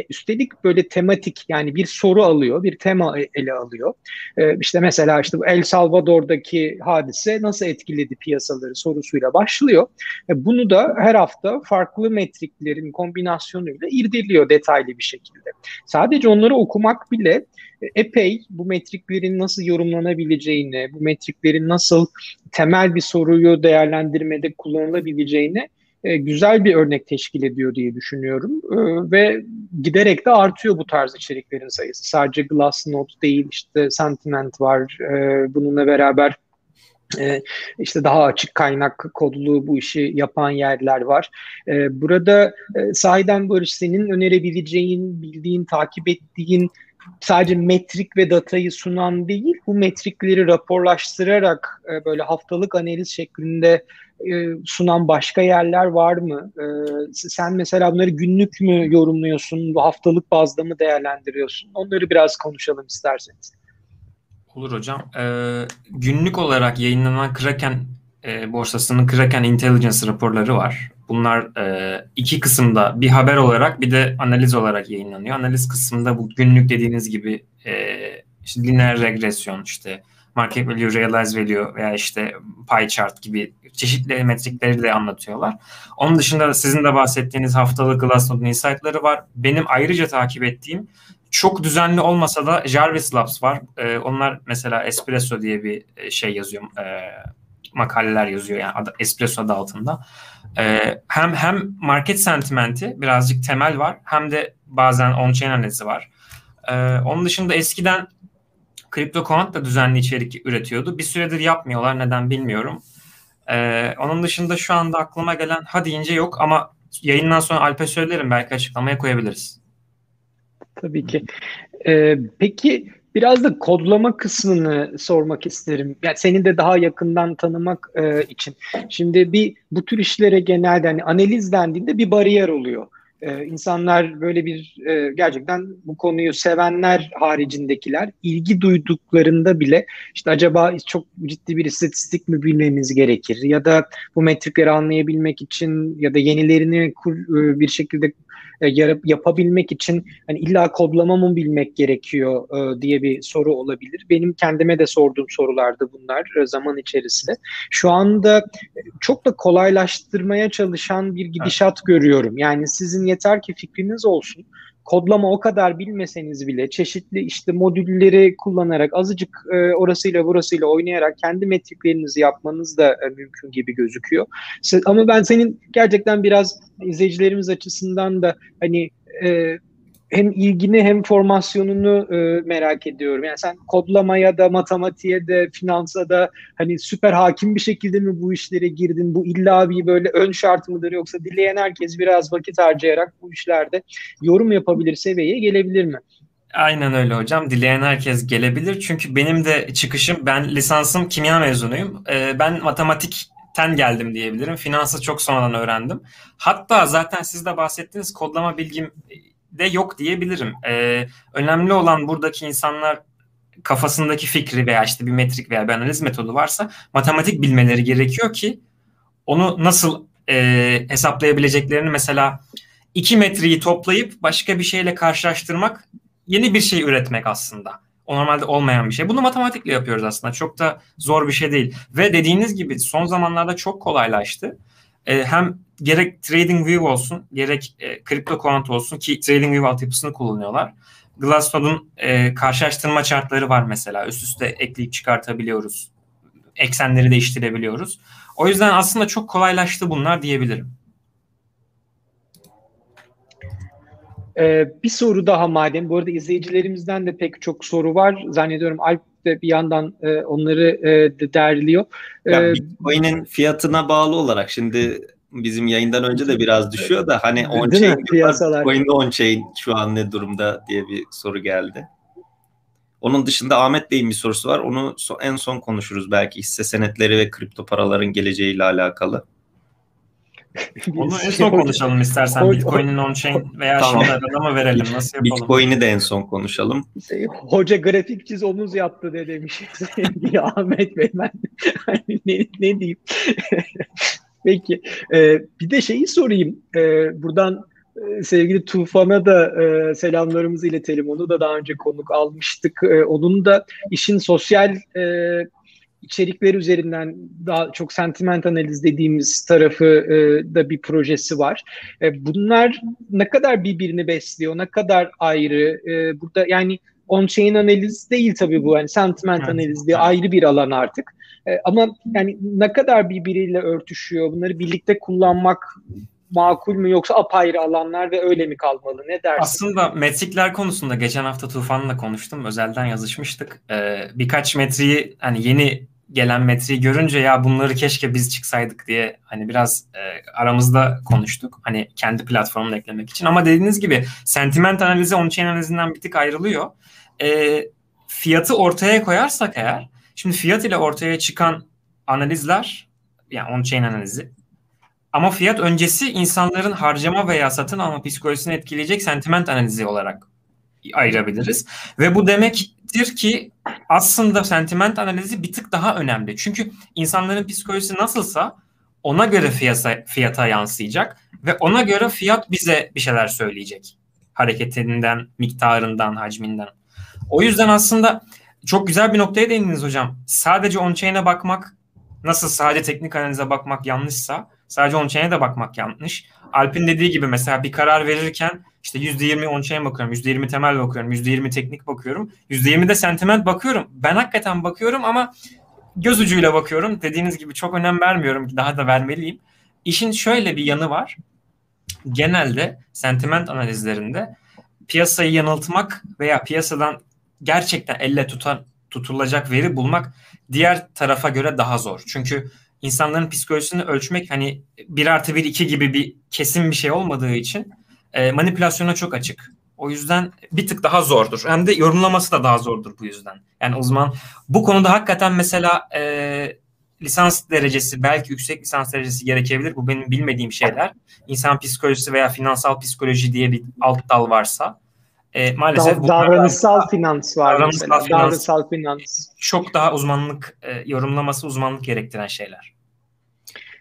üstelik böyle tematik yani bir soru alıyor, bir tema e, ele alıyor. E, işte mesela işte El Salvador'daki hadise nasıl etkiledi piyasaları sorusuyla başlıyor. E, bunu da her hafta farklı metriklerin kombinasyonuyla irdeliyor detaylı bir şekilde. Sadece onları okumak bile epey bu metriklerin nasıl yorumlanabileceğini, bu metriklerin nasıl temel bir soruyu değerlendirmede kullanılabileceğini e, güzel bir örnek teşkil ediyor diye düşünüyorum. E, ve giderek de artıyor bu tarz içeriklerin sayısı. Sadece Glassnode değil, işte Sentiment var. E, bununla beraber ee, işte daha açık kaynak kodlu bu işi yapan yerler var. Ee, burada e, sahiden Barış senin önerebileceğin, bildiğin, takip ettiğin sadece metrik ve datayı sunan değil, bu metrikleri raporlaştırarak e, böyle haftalık analiz şeklinde e, sunan başka yerler var mı? E, sen mesela bunları günlük mü yorumluyorsun, haftalık bazda mı değerlendiriyorsun? Onları biraz konuşalım isterseniz. Olur hocam. Ee, günlük olarak yayınlanan Kraken e, borsasının Kraken Intelligence raporları var. Bunlar e, iki kısımda bir haber olarak bir de analiz olarak yayınlanıyor. Analiz kısmında bu günlük dediğiniz gibi e, işte lineer regresyon, işte market value, realized value veya işte pie chart gibi çeşitli metrikleri de anlatıyorlar. Onun dışında sizin de bahsettiğiniz haftalık Glassnode insight'ları var. Benim ayrıca takip ettiğim çok düzenli olmasa da Jarvis Labs var. Ee, onlar mesela Espresso diye bir e, şey yazıyor. E, makaleler yazıyor yani adı, Espresso adı altında. Ee, hem hem market sentimenti birazcık temel var hem de bazen on-chain analizi var. Ee, onun dışında eskiden CryptoQuant da düzenli içerik üretiyordu. Bir süredir yapmıyorlar. Neden bilmiyorum. Ee, onun dışında şu anda aklıma gelen ha deyince yok ama yayından sonra Alp'e söylerim. Belki açıklamaya koyabiliriz. Tabii ki. Ee, peki biraz da kodlama kısmını sormak isterim. Yani seni de daha yakından tanımak e, için. Şimdi bir bu tür işlere genelde hani analiz dendiğinde bir bariyer oluyor. Ee, insanlar böyle bir e, gerçekten bu konuyu sevenler haricindekiler ilgi duyduklarında bile işte acaba çok ciddi bir istatistik mi bilmemiz gerekir ya da bu metrikleri anlayabilmek için ya da yenilerini kur, e, bir şekilde e, yapabilmek için hani illa kodlama mı bilmek gerekiyor e, diye bir soru olabilir. Benim kendime de sorduğum sorulardı bunlar e, zaman içerisinde. Şu anda çok da kolaylaştırmaya çalışan bir gidişat evet. görüyorum. Yani sizin yeter ki fikriniz olsun kodlama o kadar bilmeseniz bile çeşitli işte modülleri kullanarak azıcık e, orasıyla burasıyla oynayarak kendi metriklerinizi yapmanız da e, mümkün gibi gözüküyor. Ama ben senin gerçekten biraz izleyicilerimiz açısından da hani e, hem ilgini hem formasyonunu e, merak ediyorum. Yani sen kodlamaya da, matematiğe de, finansa da hani süper hakim bir şekilde mi bu işlere girdin? Bu illa bir böyle ön şart mıdır yoksa dileyen herkes biraz vakit harcayarak bu işlerde yorum yapabilir seviyeye gelebilir mi? Aynen öyle hocam. Dileyen herkes gelebilir. Çünkü benim de çıkışım, ben lisansım kimya mezunuyum. Ee, ben matematikten geldim diyebilirim. Finansı çok sonradan öğrendim. Hatta zaten siz de bahsettiğiniz kodlama bilgim de yok diyebilirim. Ee, önemli olan buradaki insanlar kafasındaki fikri veya işte bir metrik veya bir analiz metodu varsa matematik bilmeleri gerekiyor ki onu nasıl e, hesaplayabileceklerini mesela iki metreyi toplayıp başka bir şeyle karşılaştırmak yeni bir şey üretmek aslında. O normalde olmayan bir şey. Bunu matematikle yapıyoruz aslında. Çok da zor bir şey değil. Ve dediğiniz gibi son zamanlarda çok kolaylaştı. E, hem gerek TradingView olsun gerek e, CryptoQuant olsun ki TradingView altyapısını kullanıyorlar. Glassnode'un e, karşılaştırma chartları var mesela. Üst üste ekleyip çıkartabiliyoruz. Eksenleri değiştirebiliyoruz. O yüzden aslında çok kolaylaştı bunlar diyebilirim. Ee, bir soru daha madem. Bu arada izleyicilerimizden de pek çok soru var. Zannediyorum Alp de bir yandan e, onları e, de derliyor. Ee, Bitcoin'in fiyatına bağlı olarak şimdi bizim yayından önce de biraz düşüyor da hani on-chain Bitcoin'de on-chain şu an ne durumda diye bir soru geldi. Onun dışında Ahmet Bey'in bir sorusu var. Onu en son konuşuruz belki hisse senetleri ve kripto paraların geleceğiyle alakalı. Onu en son konuşalım istersen. Bitcoin'in on-chain veya tamam. şimdi arada mı verelim? Nasıl yapalım? Bitcoin'i de en son konuşalım. Şey, hoca grafik çiz omuz yaptı de demiş. Ahmet Bey ben hani ne, ne diyeyim. Peki. Ee, bir de şeyi sorayım. Ee, buradan e, sevgili Tufan'a da e, selamlarımızı iletelim. Onu da daha önce konuk almıştık. E, onun da işin sosyal e, içerikleri üzerinden daha çok sentiment analiz dediğimiz tarafı e, da bir projesi var. E, bunlar ne kadar birbirini besliyor, ne kadar ayrı? E, burada yani on-chain analiz değil tabii bu. Yani sentiment evet. analiz diye ayrı bir alan artık. E, ama yani ne kadar birbiriyle örtüşüyor? Bunları birlikte kullanmak makul mü yoksa apayrı alanlar ve öyle mi kalmalı? Ne dersin? Aslında metrikler konusunda geçen hafta Tufan'la konuştum. Özelden yazışmıştık. Ee, birkaç metriği hani yeni gelen metriği görünce ya bunları keşke biz çıksaydık diye hani biraz e, aramızda konuştuk. Hani kendi platformuna eklemek için. Ama dediğiniz gibi sentiment analizi on-chain analizinden bir tık ayrılıyor. E, fiyatı ortaya koyarsak eğer şimdi fiyat ile ortaya çıkan analizler yani on-chain analizi ama fiyat öncesi insanların harcama veya satın alma psikolojisini etkileyecek sentiment analizi olarak ayırabiliriz. Ve bu demektir ki aslında sentiment analizi bir tık daha önemli. Çünkü insanların psikolojisi nasılsa ona göre fiyata, fiyata yansıyacak ve ona göre fiyat bize bir şeyler söyleyecek. Hareketinden, miktarından, hacminden. O yüzden aslında çok güzel bir noktaya değindiniz hocam. Sadece on-chain'e bakmak, nasıl sadece teknik analize bakmak yanlışsa sadece on-chain'e de bakmak yanlış. Alp'in dediği gibi mesela bir karar verirken işte %20 on-chain bakıyorum, %20 temel bakıyorum, %20 teknik bakıyorum, %20 de sentiment bakıyorum. Ben hakikaten bakıyorum ama göz ucuyla bakıyorum. Dediğiniz gibi çok önem vermiyorum. Daha da vermeliyim. İşin şöyle bir yanı var. Genelde sentiment analizlerinde piyasayı yanıltmak veya piyasadan gerçekten elle tutan tutulacak veri bulmak diğer tarafa göre daha zor. Çünkü insanların psikolojisini ölçmek hani 1 artı 1 2 gibi bir kesin bir şey olmadığı için e, manipülasyona çok açık. O yüzden bir tık daha zordur. Hem de yorumlaması da daha zordur bu yüzden. Yani uzman bu konuda hakikaten mesela e, lisans derecesi belki yüksek lisans derecesi gerekebilir. Bu benim bilmediğim şeyler. İnsan psikolojisi veya finansal psikoloji diye bir alt dal varsa e, maalesef Dav- davranışsal finans var davranışsal mesela. Finans, davranışsal finans. Çok daha uzmanlık e, yorumlaması uzmanlık gerektiren şeyler.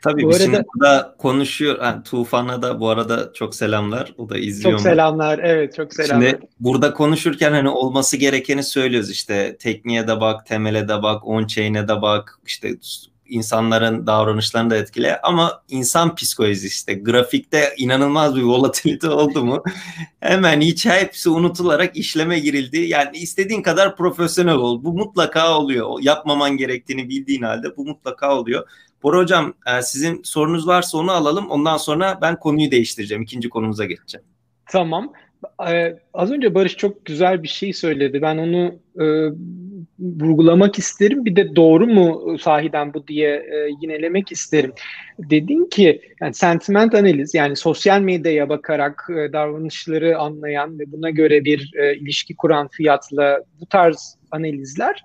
Tabii bu biz arada, şimdi burada konuşuyor. Yani Tufan'a da bu arada çok selamlar. O da izliyor. Çok selamlar. Evet çok selamlar. Şimdi burada konuşurken hani olması gerekeni söylüyoruz. İşte tekniğe de bak, temele de bak, on-chain'e de bak. işte insanların davranışlarını da etkile ama insan psikolojisi işte grafikte inanılmaz bir volatilite oldu mu hemen hiç hepsi unutularak işleme girildi. Yani istediğin kadar profesyonel ol. Bu mutlaka oluyor. Yapmaman gerektiğini bildiğin halde bu mutlaka oluyor. Bora Hocam e, sizin sorunuz varsa onu alalım. Ondan sonra ben konuyu değiştireceğim. İkinci konumuza geçeceğim. Tamam. Ee, az önce Barış çok güzel bir şey söyledi. Ben onu e, vurgulamak isterim. Bir de doğru mu sahiden bu diye e, yinelemek isterim. Dedin ki yani sentiment analiz yani sosyal medyaya bakarak e, davranışları anlayan ve buna göre bir e, ilişki kuran fiyatla bu tarz analizler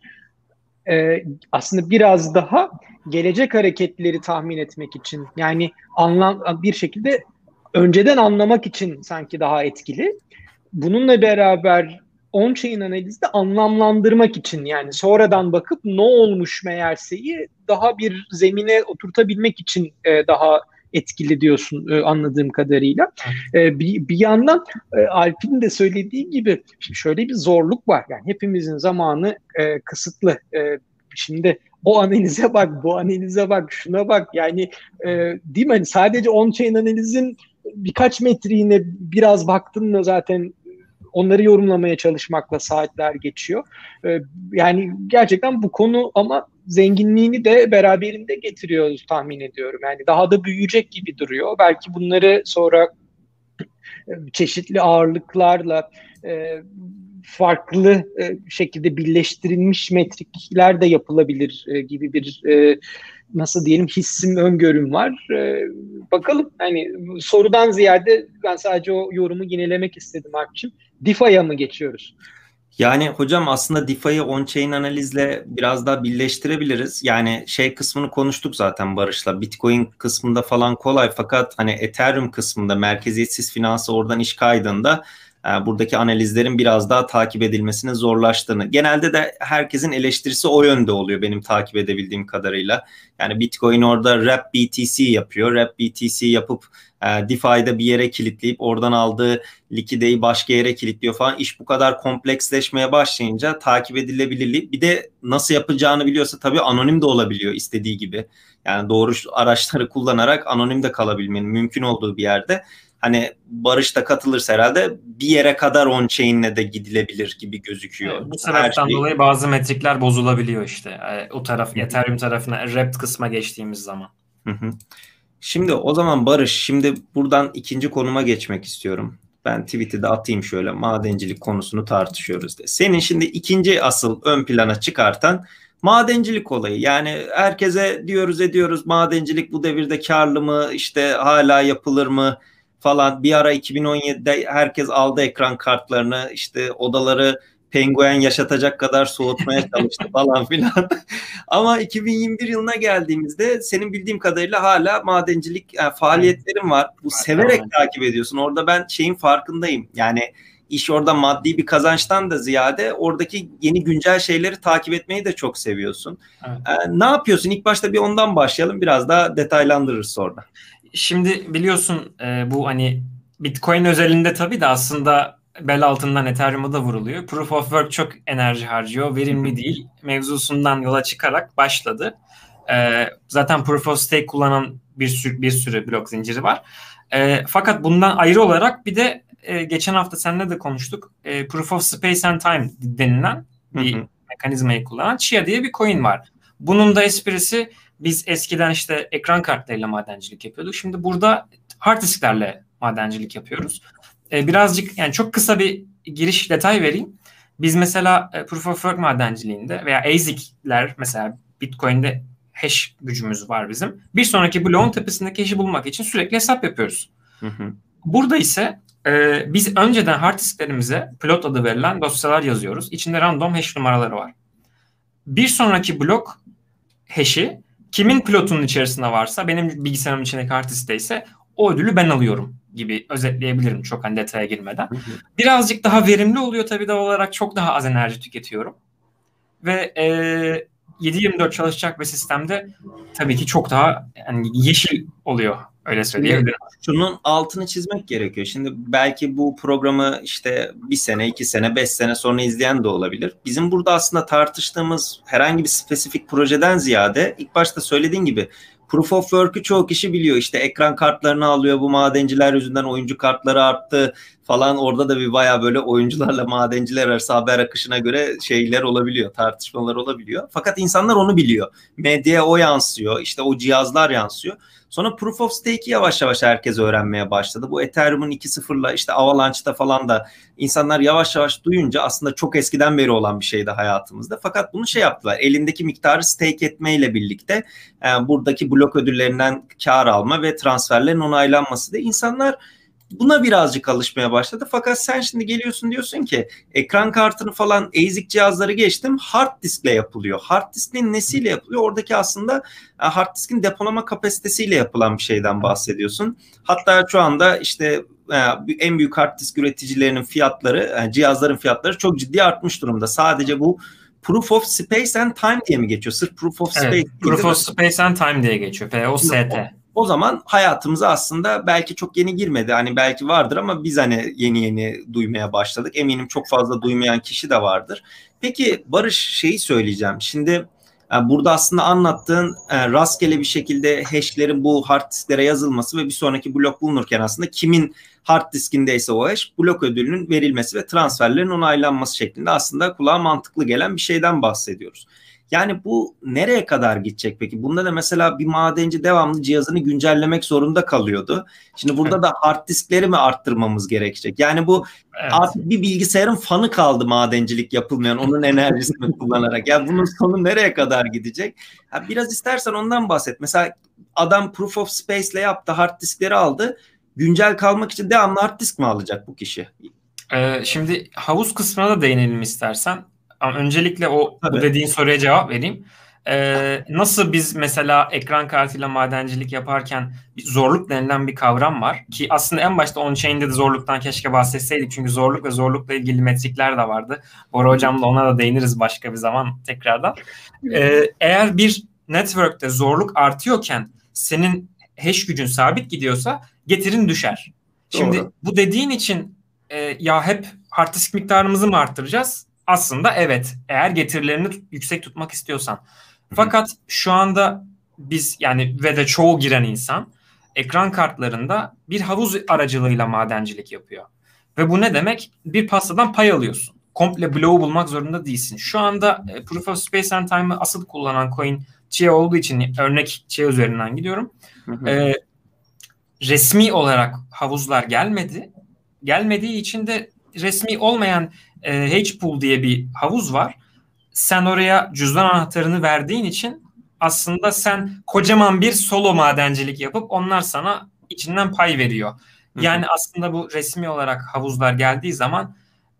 e, aslında biraz daha gelecek hareketleri tahmin etmek için yani anlam bir şekilde önceden anlamak için sanki daha etkili. Bununla beraber on-chain analizde anlamlandırmak için yani sonradan bakıp ne olmuş meğerseyi daha bir zemine oturtabilmek için e, daha etkili diyorsun e, anladığım kadarıyla. E, bir, bir yandan e, Alp'in de söylediği gibi şöyle bir zorluk var. Yani hepimizin zamanı e, kısıtlı. E, şimdi o analize bak, bu analize bak, şuna bak. Yani e, değil mi? Hani sadece on-chain analizin birkaç metriğine biraz baktın mı zaten onları yorumlamaya çalışmakla saatler geçiyor. E, yani gerçekten bu konu ama zenginliğini de beraberinde getiriyoruz tahmin ediyorum. Yani daha da büyüyecek gibi duruyor. Belki bunları sonra e, çeşitli ağırlıklarla e, farklı e, şekilde birleştirilmiş metrikler de yapılabilir gibi bir nasıl diyelim hissim, öngörüm var. Bakalım hani sorudan ziyade ben sadece o yorumu yinelemek istedim Alp'ciğim. DeFi'ye mı geçiyoruz? Yani hocam aslında DeFi'yi on-chain analizle biraz daha birleştirebiliriz. Yani şey kısmını konuştuk zaten Barış'la. Bitcoin kısmında falan kolay fakat hani Ethereum kısmında merkeziyetsiz finansı oradan iş kaydında buradaki analizlerin biraz daha takip edilmesine zorlaştığını. Genelde de herkesin eleştirisi o yönde oluyor benim takip edebildiğim kadarıyla. Yani Bitcoin orada Wrap BTC yapıyor. Wrap BTC yapıp e, DeFi'de bir yere kilitleyip oradan aldığı likideyi başka yere kilitliyor falan. İş bu kadar kompleksleşmeye başlayınca takip edilebilirliği bir de nasıl yapacağını biliyorsa tabii anonim de olabiliyor istediği gibi. Yani doğru araçları kullanarak anonim de kalabilmenin mümkün olduğu bir yerde hani Barış da katılırsa herhalde bir yere kadar on-chain'le de gidilebilir gibi gözüküyor. Evet, bu sebepten şey... dolayı bazı metrikler bozulabiliyor işte. E, o taraf, Ethereum tarafına, Wrapped kısma geçtiğimiz zaman. Hı hı. Şimdi o zaman Barış, şimdi buradan ikinci konuma geçmek istiyorum. Ben tweet'i de atayım şöyle madencilik konusunu tartışıyoruz de. Senin şimdi ikinci asıl ön plana çıkartan madencilik olayı. Yani herkese diyoruz ediyoruz madencilik bu devirde karlı mı işte hala yapılır mı? Falan bir ara 2017'de herkes aldı ekran kartlarını işte odaları penguen yaşatacak kadar soğutmaya çalıştı falan filan. Ama 2021 yılına geldiğimizde senin bildiğim kadarıyla hala madencilik yani e, faaliyetlerin var. Bu severek takip ediyorsun. Orada ben şeyin farkındayım. Yani iş orada maddi bir kazançtan da ziyade oradaki yeni güncel şeyleri takip etmeyi de çok seviyorsun. Evet. Ee, ne yapıyorsun? İlk başta bir ondan başlayalım. Biraz daha detaylandırırız sonra. Şimdi biliyorsun e, bu hani Bitcoin özelinde tabii de aslında bel altından Ethereum'a da vuruluyor. Proof of Work çok enerji harcıyor, verimli değil. Mevzusundan yola çıkarak başladı. E, zaten Proof of Stake kullanan bir sürü, bir sürü blok zinciri var. E, fakat bundan ayrı olarak bir de e, geçen hafta seninle de konuştuk. E, Proof of Space and Time denilen bir mekanizmayı kullanan Chia diye bir coin var. Bunun da esprisi biz eskiden işte ekran kartlarıyla madencilik yapıyorduk. Şimdi burada hard disklerle madencilik yapıyoruz. E, birazcık yani çok kısa bir giriş detay vereyim. Biz mesela e, Proof of Work madenciliğinde veya ASIC'ler mesela Bitcoin'de hash gücümüz var bizim. Bir sonraki bloğun tepesindeki hash'i bulmak için sürekli hesap yapıyoruz. Hı hı. Burada ise e, biz önceden hard disklerimize plot adı verilen dosyalar yazıyoruz. İçinde random hash numaraları var. Bir sonraki blok hash'i kimin pilotunun içerisinde varsa benim bilgisayarım içindeki artiste ise o ödülü ben alıyorum gibi özetleyebilirim çok hani detaya girmeden. Birazcık daha verimli oluyor tabii doğal olarak çok daha az enerji tüketiyorum. Ve e, 7-24 çalışacak bir sistemde tabii ki çok daha yani yeşil oluyor Öyle söyleyebilirim. Şunun altını çizmek gerekiyor. Şimdi belki bu programı işte bir sene, iki sene, beş sene sonra izleyen de olabilir. Bizim burada aslında tartıştığımız herhangi bir spesifik projeden ziyade ilk başta söylediğin gibi Proof of Work'ü çoğu kişi biliyor. İşte ekran kartlarını alıyor bu madenciler yüzünden oyuncu kartları arttı falan. Orada da bir baya böyle oyuncularla madenciler arası haber akışına göre şeyler olabiliyor, tartışmalar olabiliyor. Fakat insanlar onu biliyor. Medyaya o yansıyor, işte o cihazlar yansıyor. Sonra Proof of Stake'i yavaş yavaş herkes öğrenmeye başladı. Bu Ethereum'un 2.0'la işte Avalanche'da falan da insanlar yavaş yavaş duyunca aslında çok eskiden beri olan bir şeydi hayatımızda. Fakat bunu şey yaptılar. Elindeki miktarı stake etmeyle birlikte e, buradaki blok ödüllerinden kar alma ve transferlerin onaylanması da insanlar buna birazcık alışmaya başladı. Fakat sen şimdi geliyorsun diyorsun ki ekran kartını falan ASIC cihazları geçtim hard diskle yapılıyor. Hard diskin nesiyle yapılıyor? Oradaki aslında e, hard diskin depolama kapasitesiyle yapılan bir şeyden bahsediyorsun. Hatta şu anda işte e, en büyük hard disk üreticilerinin fiyatları, e, cihazların fiyatları çok ciddi artmış durumda. Sadece bu Proof of Space and Time diye mi geçiyor? Sırf Proof of Space. Evet, Proof of Space and Time diye geçiyor. POST o zaman hayatımıza aslında belki çok yeni girmedi. Hani belki vardır ama biz hani yeni yeni duymaya başladık. Eminim çok fazla duymayan kişi de vardır. Peki Barış şeyi söyleyeceğim. Şimdi Yani burada aslında anlattığın e, rastgele bir şekilde hash'lerin bu hard disklere yazılması ve bir sonraki blok bulunurken aslında kimin hard diskindeyse o hash blok ödülünün verilmesi ve transferlerin onaylanması şeklinde aslında kulağa mantıklı gelen bir şeyden bahsediyoruz. Yani bu nereye kadar gidecek peki? Bunda da mesela bir madenci devamlı cihazını güncellemek zorunda kalıyordu. Şimdi burada da hard diskleri mi arttırmamız gerekecek? Yani bu evet. artık bir bilgisayarın fanı kaldı madencilik yapılmayan onun enerjisini kullanarak. Yani bunun sonu nereye kadar gidecek? Ha, biraz istersen ondan bahset. Mesela adam Proof of Space ile yaptı, hard diskleri aldı. Güncel kalmak için devamlı hard disk mi alacak bu kişi? Ee, şimdi havuz kısmına da değinelim istersen. Ama öncelikle o Tabii. bu dediğin soruya cevap vereyim. Ee, nasıl biz mesela ekran kartıyla madencilik yaparken zorluk denilen bir kavram var ki aslında en başta on-chain'de de zorluktan keşke bahsetseydik çünkü zorluk ve zorlukla ilgili metrikler de vardı. Bora hocamla ona da değiniriz başka bir zaman tekrardan. Ee, eğer bir network'te zorluk artıyorken senin hash gücün sabit gidiyorsa getirin düşer. Şimdi Doğru. bu dediğin için e, ya hep hard disk miktarımızı mı arttıracağız? Aslında evet eğer getirilerini yüksek tutmak istiyorsan. Fakat şu anda biz yani ve de çoğu giren insan ekran kartlarında bir havuz aracılığıyla madencilik yapıyor. Ve bu ne demek? Bir pastadan pay alıyorsun. Komple bloğu bulmak zorunda değilsin. Şu anda e, Proof of Space and Time'ı asıl kullanan coin Chia olduğu için örnek Chia üzerinden gidiyorum. E, resmi olarak havuzlar gelmedi. Gelmediği için de resmi olmayan e, H-Pool diye bir havuz var. Sen oraya cüzdan anahtarını verdiğin için aslında sen kocaman bir solo madencilik yapıp onlar sana içinden pay veriyor. Yani aslında bu resmi olarak havuzlar geldiği zaman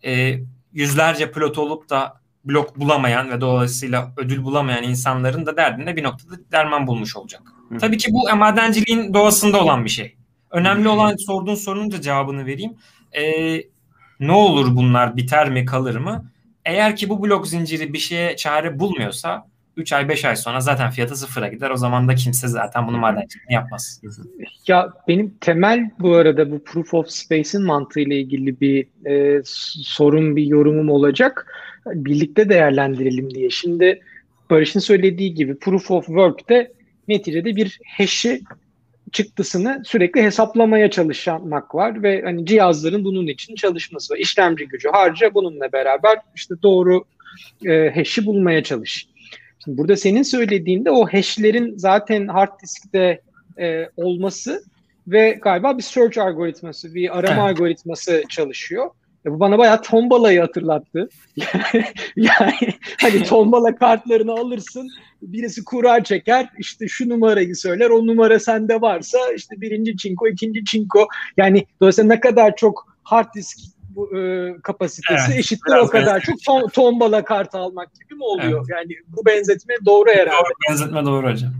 e, yüzlerce pilot olup da blok bulamayan ve dolayısıyla ödül bulamayan insanların da derdinde bir noktada derman bulmuş olacak. Hı. Tabii ki bu madenciliğin doğasında olan bir şey. Önemli olan sorduğun sorunun da cevabını vereyim. Ee, ne olur bunlar biter mi kalır mı? Eğer ki bu blok zinciri bir şeye çare bulmuyorsa 3 ay 5 ay sonra zaten fiyatı sıfıra gider. O zaman da kimse zaten bunu madenciliğini yapmaz. Ya benim temel bu arada bu proof of space'in mantığıyla ilgili bir e, sorun, bir yorumum olacak. Birlikte değerlendirelim diye. Şimdi Barış'ın söylediği gibi proof of work'te neticede bir hash'i çıktısını sürekli hesaplamaya çalışmak var ve hani cihazların bunun için çalışması var. İşlemci gücü harca bununla beraber işte doğru e, hash'i bulmaya çalış. Şimdi burada senin söylediğinde o hash'lerin zaten hard diskte e, olması ve galiba bir search algoritması, bir arama evet. algoritması çalışıyor. Ya bu bana bayağı tombalayı hatırlattı. yani hani tombala kartlarını alırsın, birisi kura çeker, işte şu numarayı söyler, o numara sende varsa işte birinci çinko, ikinci çinko. Yani dolayısıyla ne kadar çok hard disk bu, e, kapasitesi evet, eşittir o kadar çok tom, tombala kart almak gibi mi oluyor? Evet. Yani bu benzetme doğru herhalde. Doğru, benzetme doğru hocam.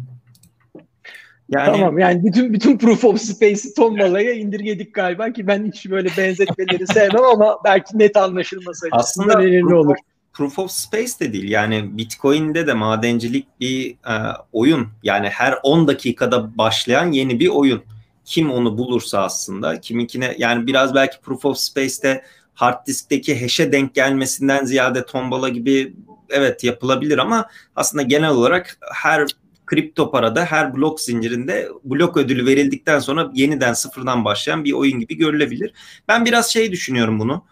Yani, tamam yani bütün bütün Proof of Space'i tombalaya indirgedik galiba ki ben hiç böyle benzetmeleri sevmem ama belki net anlaşılması açısından önemli olur. Proof of Space de değil yani Bitcoin'de de madencilik bir e, oyun yani her 10 dakikada başlayan yeni bir oyun. Kim onu bulursa aslında kiminkine yani biraz belki Proof of Space'te hard diskteki hash'e denk gelmesinden ziyade tombala gibi evet yapılabilir ama aslında genel olarak her kripto parada her blok zincirinde blok ödülü verildikten sonra yeniden sıfırdan başlayan bir oyun gibi görülebilir. Ben biraz şey düşünüyorum bunu.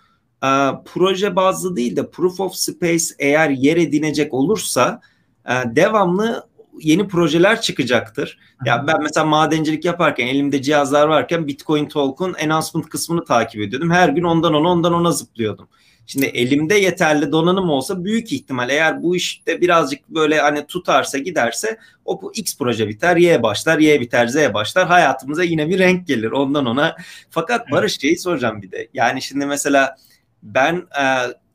Ee, proje bazlı değil de proof of space eğer yer edinecek olursa e, devamlı yeni projeler çıkacaktır. Ya ben mesela madencilik yaparken elimde cihazlar varken Bitcoin Talk'un announcement kısmını takip ediyordum. Her gün ondan ona ondan ona zıplıyordum. Şimdi elimde yeterli donanım olsa büyük ihtimal eğer bu işte birazcık böyle hani tutarsa giderse o bu X proje biter, Y başlar, Y biter, Z başlar. Hayatımıza yine bir renk gelir ondan ona. Fakat Barış şeyi soracağım bir de. Yani şimdi mesela ben e,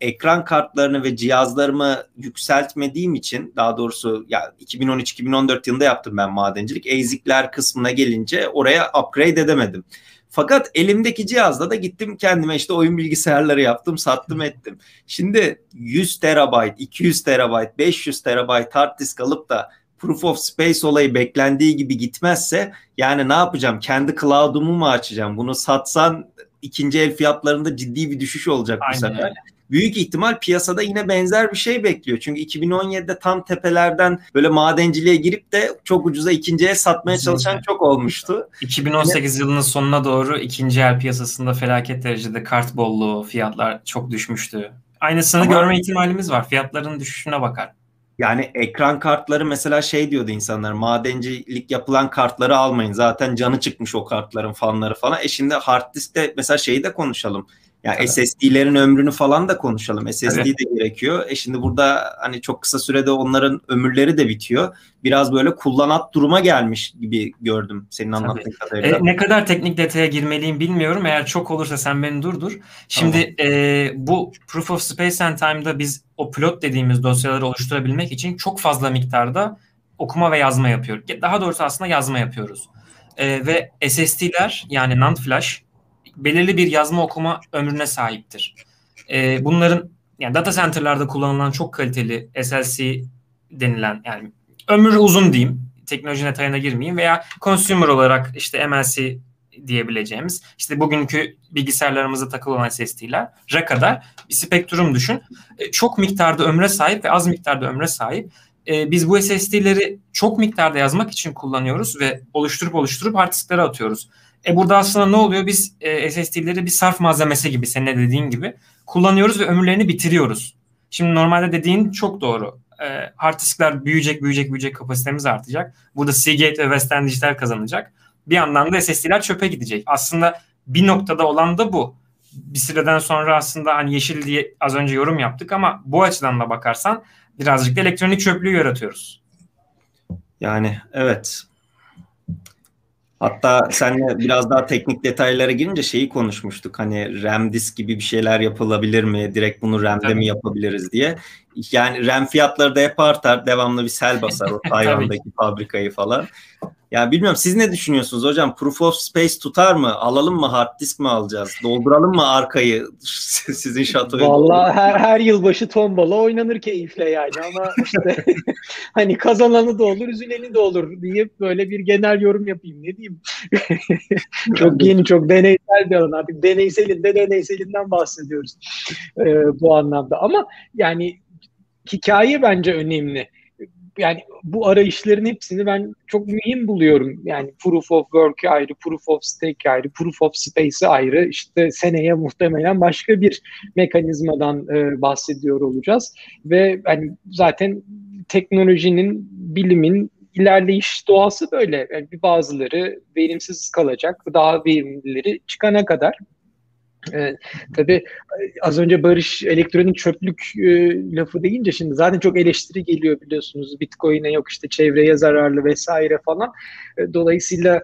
ekran kartlarını ve cihazlarımı yükseltmediğim için daha doğrusu ya 2013-2014 yılında yaptım ben madencilik. ASIC'ler kısmına gelince oraya upgrade edemedim. Fakat elimdeki cihazla da gittim kendime işte oyun bilgisayarları yaptım, sattım ettim. Şimdi 100 terabayt, 200 terabayt, 500 terabayt hard disk alıp da proof of space olayı beklendiği gibi gitmezse yani ne yapacağım? Kendi cloud'umu mu açacağım? Bunu satsan ikinci el fiyatlarında ciddi bir düşüş olacak bu Aynen. sefer. Büyük ihtimal piyasada yine benzer bir şey bekliyor. Çünkü 2017'de tam tepelerden böyle madenciliğe girip de çok ucuza ikinciye satmaya çalışan çok olmuştu. 2018 yılının sonuna doğru ikinci el piyasasında felaket derecede kart bolluğu fiyatlar çok düşmüştü. Aynısını Ama, görme ihtimalimiz var. Fiyatların düşüşüne bakar. Yani ekran kartları mesela şey diyordu insanlar madencilik yapılan kartları almayın. Zaten canı çıkmış o kartların fanları falan. E şimdi hard diskte mesela şeyi de konuşalım. Yani evet. SSD'lerin ömrünü falan da konuşalım. SSD evet. de gerekiyor. E şimdi burada hani çok kısa sürede onların ömürleri de bitiyor. Biraz böyle kullanat duruma gelmiş gibi gördüm senin anlattığın kadarıyla. E, ne kadar teknik detaya girmeliyim bilmiyorum. Eğer çok olursa sen beni durdur. Şimdi tamam. e, bu Proof of Space and Time'da biz o pilot dediğimiz dosyaları oluşturabilmek için çok fazla miktarda okuma ve yazma yapıyoruz. Daha doğrusu aslında yazma yapıyoruz. E, ve SSD'ler yani NAND flash belirli bir yazma okuma ömrüne sahiptir. E, bunların yani data center'larda kullanılan çok kaliteli SLC denilen yani ömrü uzun diyeyim. Teknoloji detayına girmeyeyim veya consumer olarak işte MLC diyebileceğimiz işte bugünkü bilgisayarlarımıza takılı olan SSD'ler kadar bir spektrum düşün. E, çok miktarda ömre sahip ve az miktarda ömre sahip. E, biz bu SSD'leri çok miktarda yazmak için kullanıyoruz ve oluşturup oluşturup hard atıyoruz. E burada aslında ne oluyor? Biz e, SSD'leri bir sarf malzemesi gibi senin de dediğin gibi kullanıyoruz ve ömürlerini bitiriyoruz. Şimdi normalde dediğin çok doğru. E, hard diskler büyüyecek, büyüyecek, büyüyecek kapasitemiz artacak. Burada Seagate ve Western Digital kazanacak. Bir yandan da SSD'ler çöpe gidecek. Aslında bir noktada olan da bu. Bir süreden sonra aslında hani yeşil diye az önce yorum yaptık ama bu açıdan da bakarsan birazcık da elektronik çöplüğü yaratıyoruz. Yani evet Hatta seninle biraz daha teknik detaylara girince şeyi konuşmuştuk. Hani RAM disk gibi bir şeyler yapılabilir mi? Direkt bunu RAM'de Tabii. mi yapabiliriz diye. Yani RAM fiyatları da hep artar. Devamlı bir sel basar o Tayvan'daki fabrikayı falan. Yani bilmiyorum siz ne düşünüyorsunuz hocam? Proof of Space tutar mı? Alalım mı? Hard disk mi alacağız? Dolduralım mı arkayı sizin şatoyu? Valla her, her yılbaşı tombala oynanır keyifle yani ama işte hani kazananı da olur, üzüleni de olur diye böyle bir genel yorum yapayım. Ne diyeyim? çok yeni, çok deneysel bir alan artık. Deneyselin de deneyselinden bahsediyoruz e, bu anlamda. Ama yani hikaye bence önemli yani bu arayışların hepsini ben çok mühim buluyorum. Yani proof of work ayrı, proof of stake ayrı, proof of space ayrı. İşte seneye muhtemelen başka bir mekanizmadan e, bahsediyor olacağız. Ve hani zaten teknolojinin, bilimin ilerleyiş doğası böyle. Yani bazıları verimsiz kalacak, daha verimlileri çıkana kadar. E, tabii az önce Barış elektronik çöplük e, lafı deyince şimdi zaten çok eleştiri geliyor biliyorsunuz. Bitcoin'e yok işte çevreye zararlı vesaire falan. E, dolayısıyla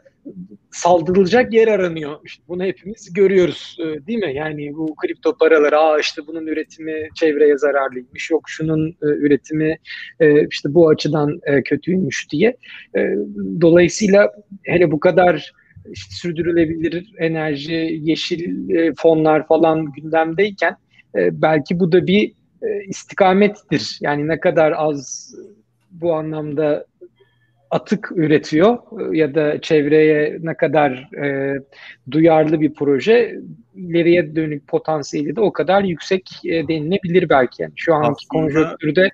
saldırılacak yer aranıyor. İşte bunu hepimiz görüyoruz e, değil mi? Yani bu kripto paralar, aa işte bunun üretimi çevreye zararlıymış, yok şunun e, üretimi e, işte bu açıdan e, kötüymüş diye. E, dolayısıyla hele bu kadar işte sürdürülebilir enerji, yeşil e, fonlar falan gündemdeyken e, belki bu da bir e, istikamettir. Yani ne kadar az bu anlamda atık üretiyor ya da çevreye ne kadar e, duyarlı bir proje ileriye dönük potansiyeli de o kadar yüksek e, denilebilir belki. Yani şu anki Aslında... konjonktürde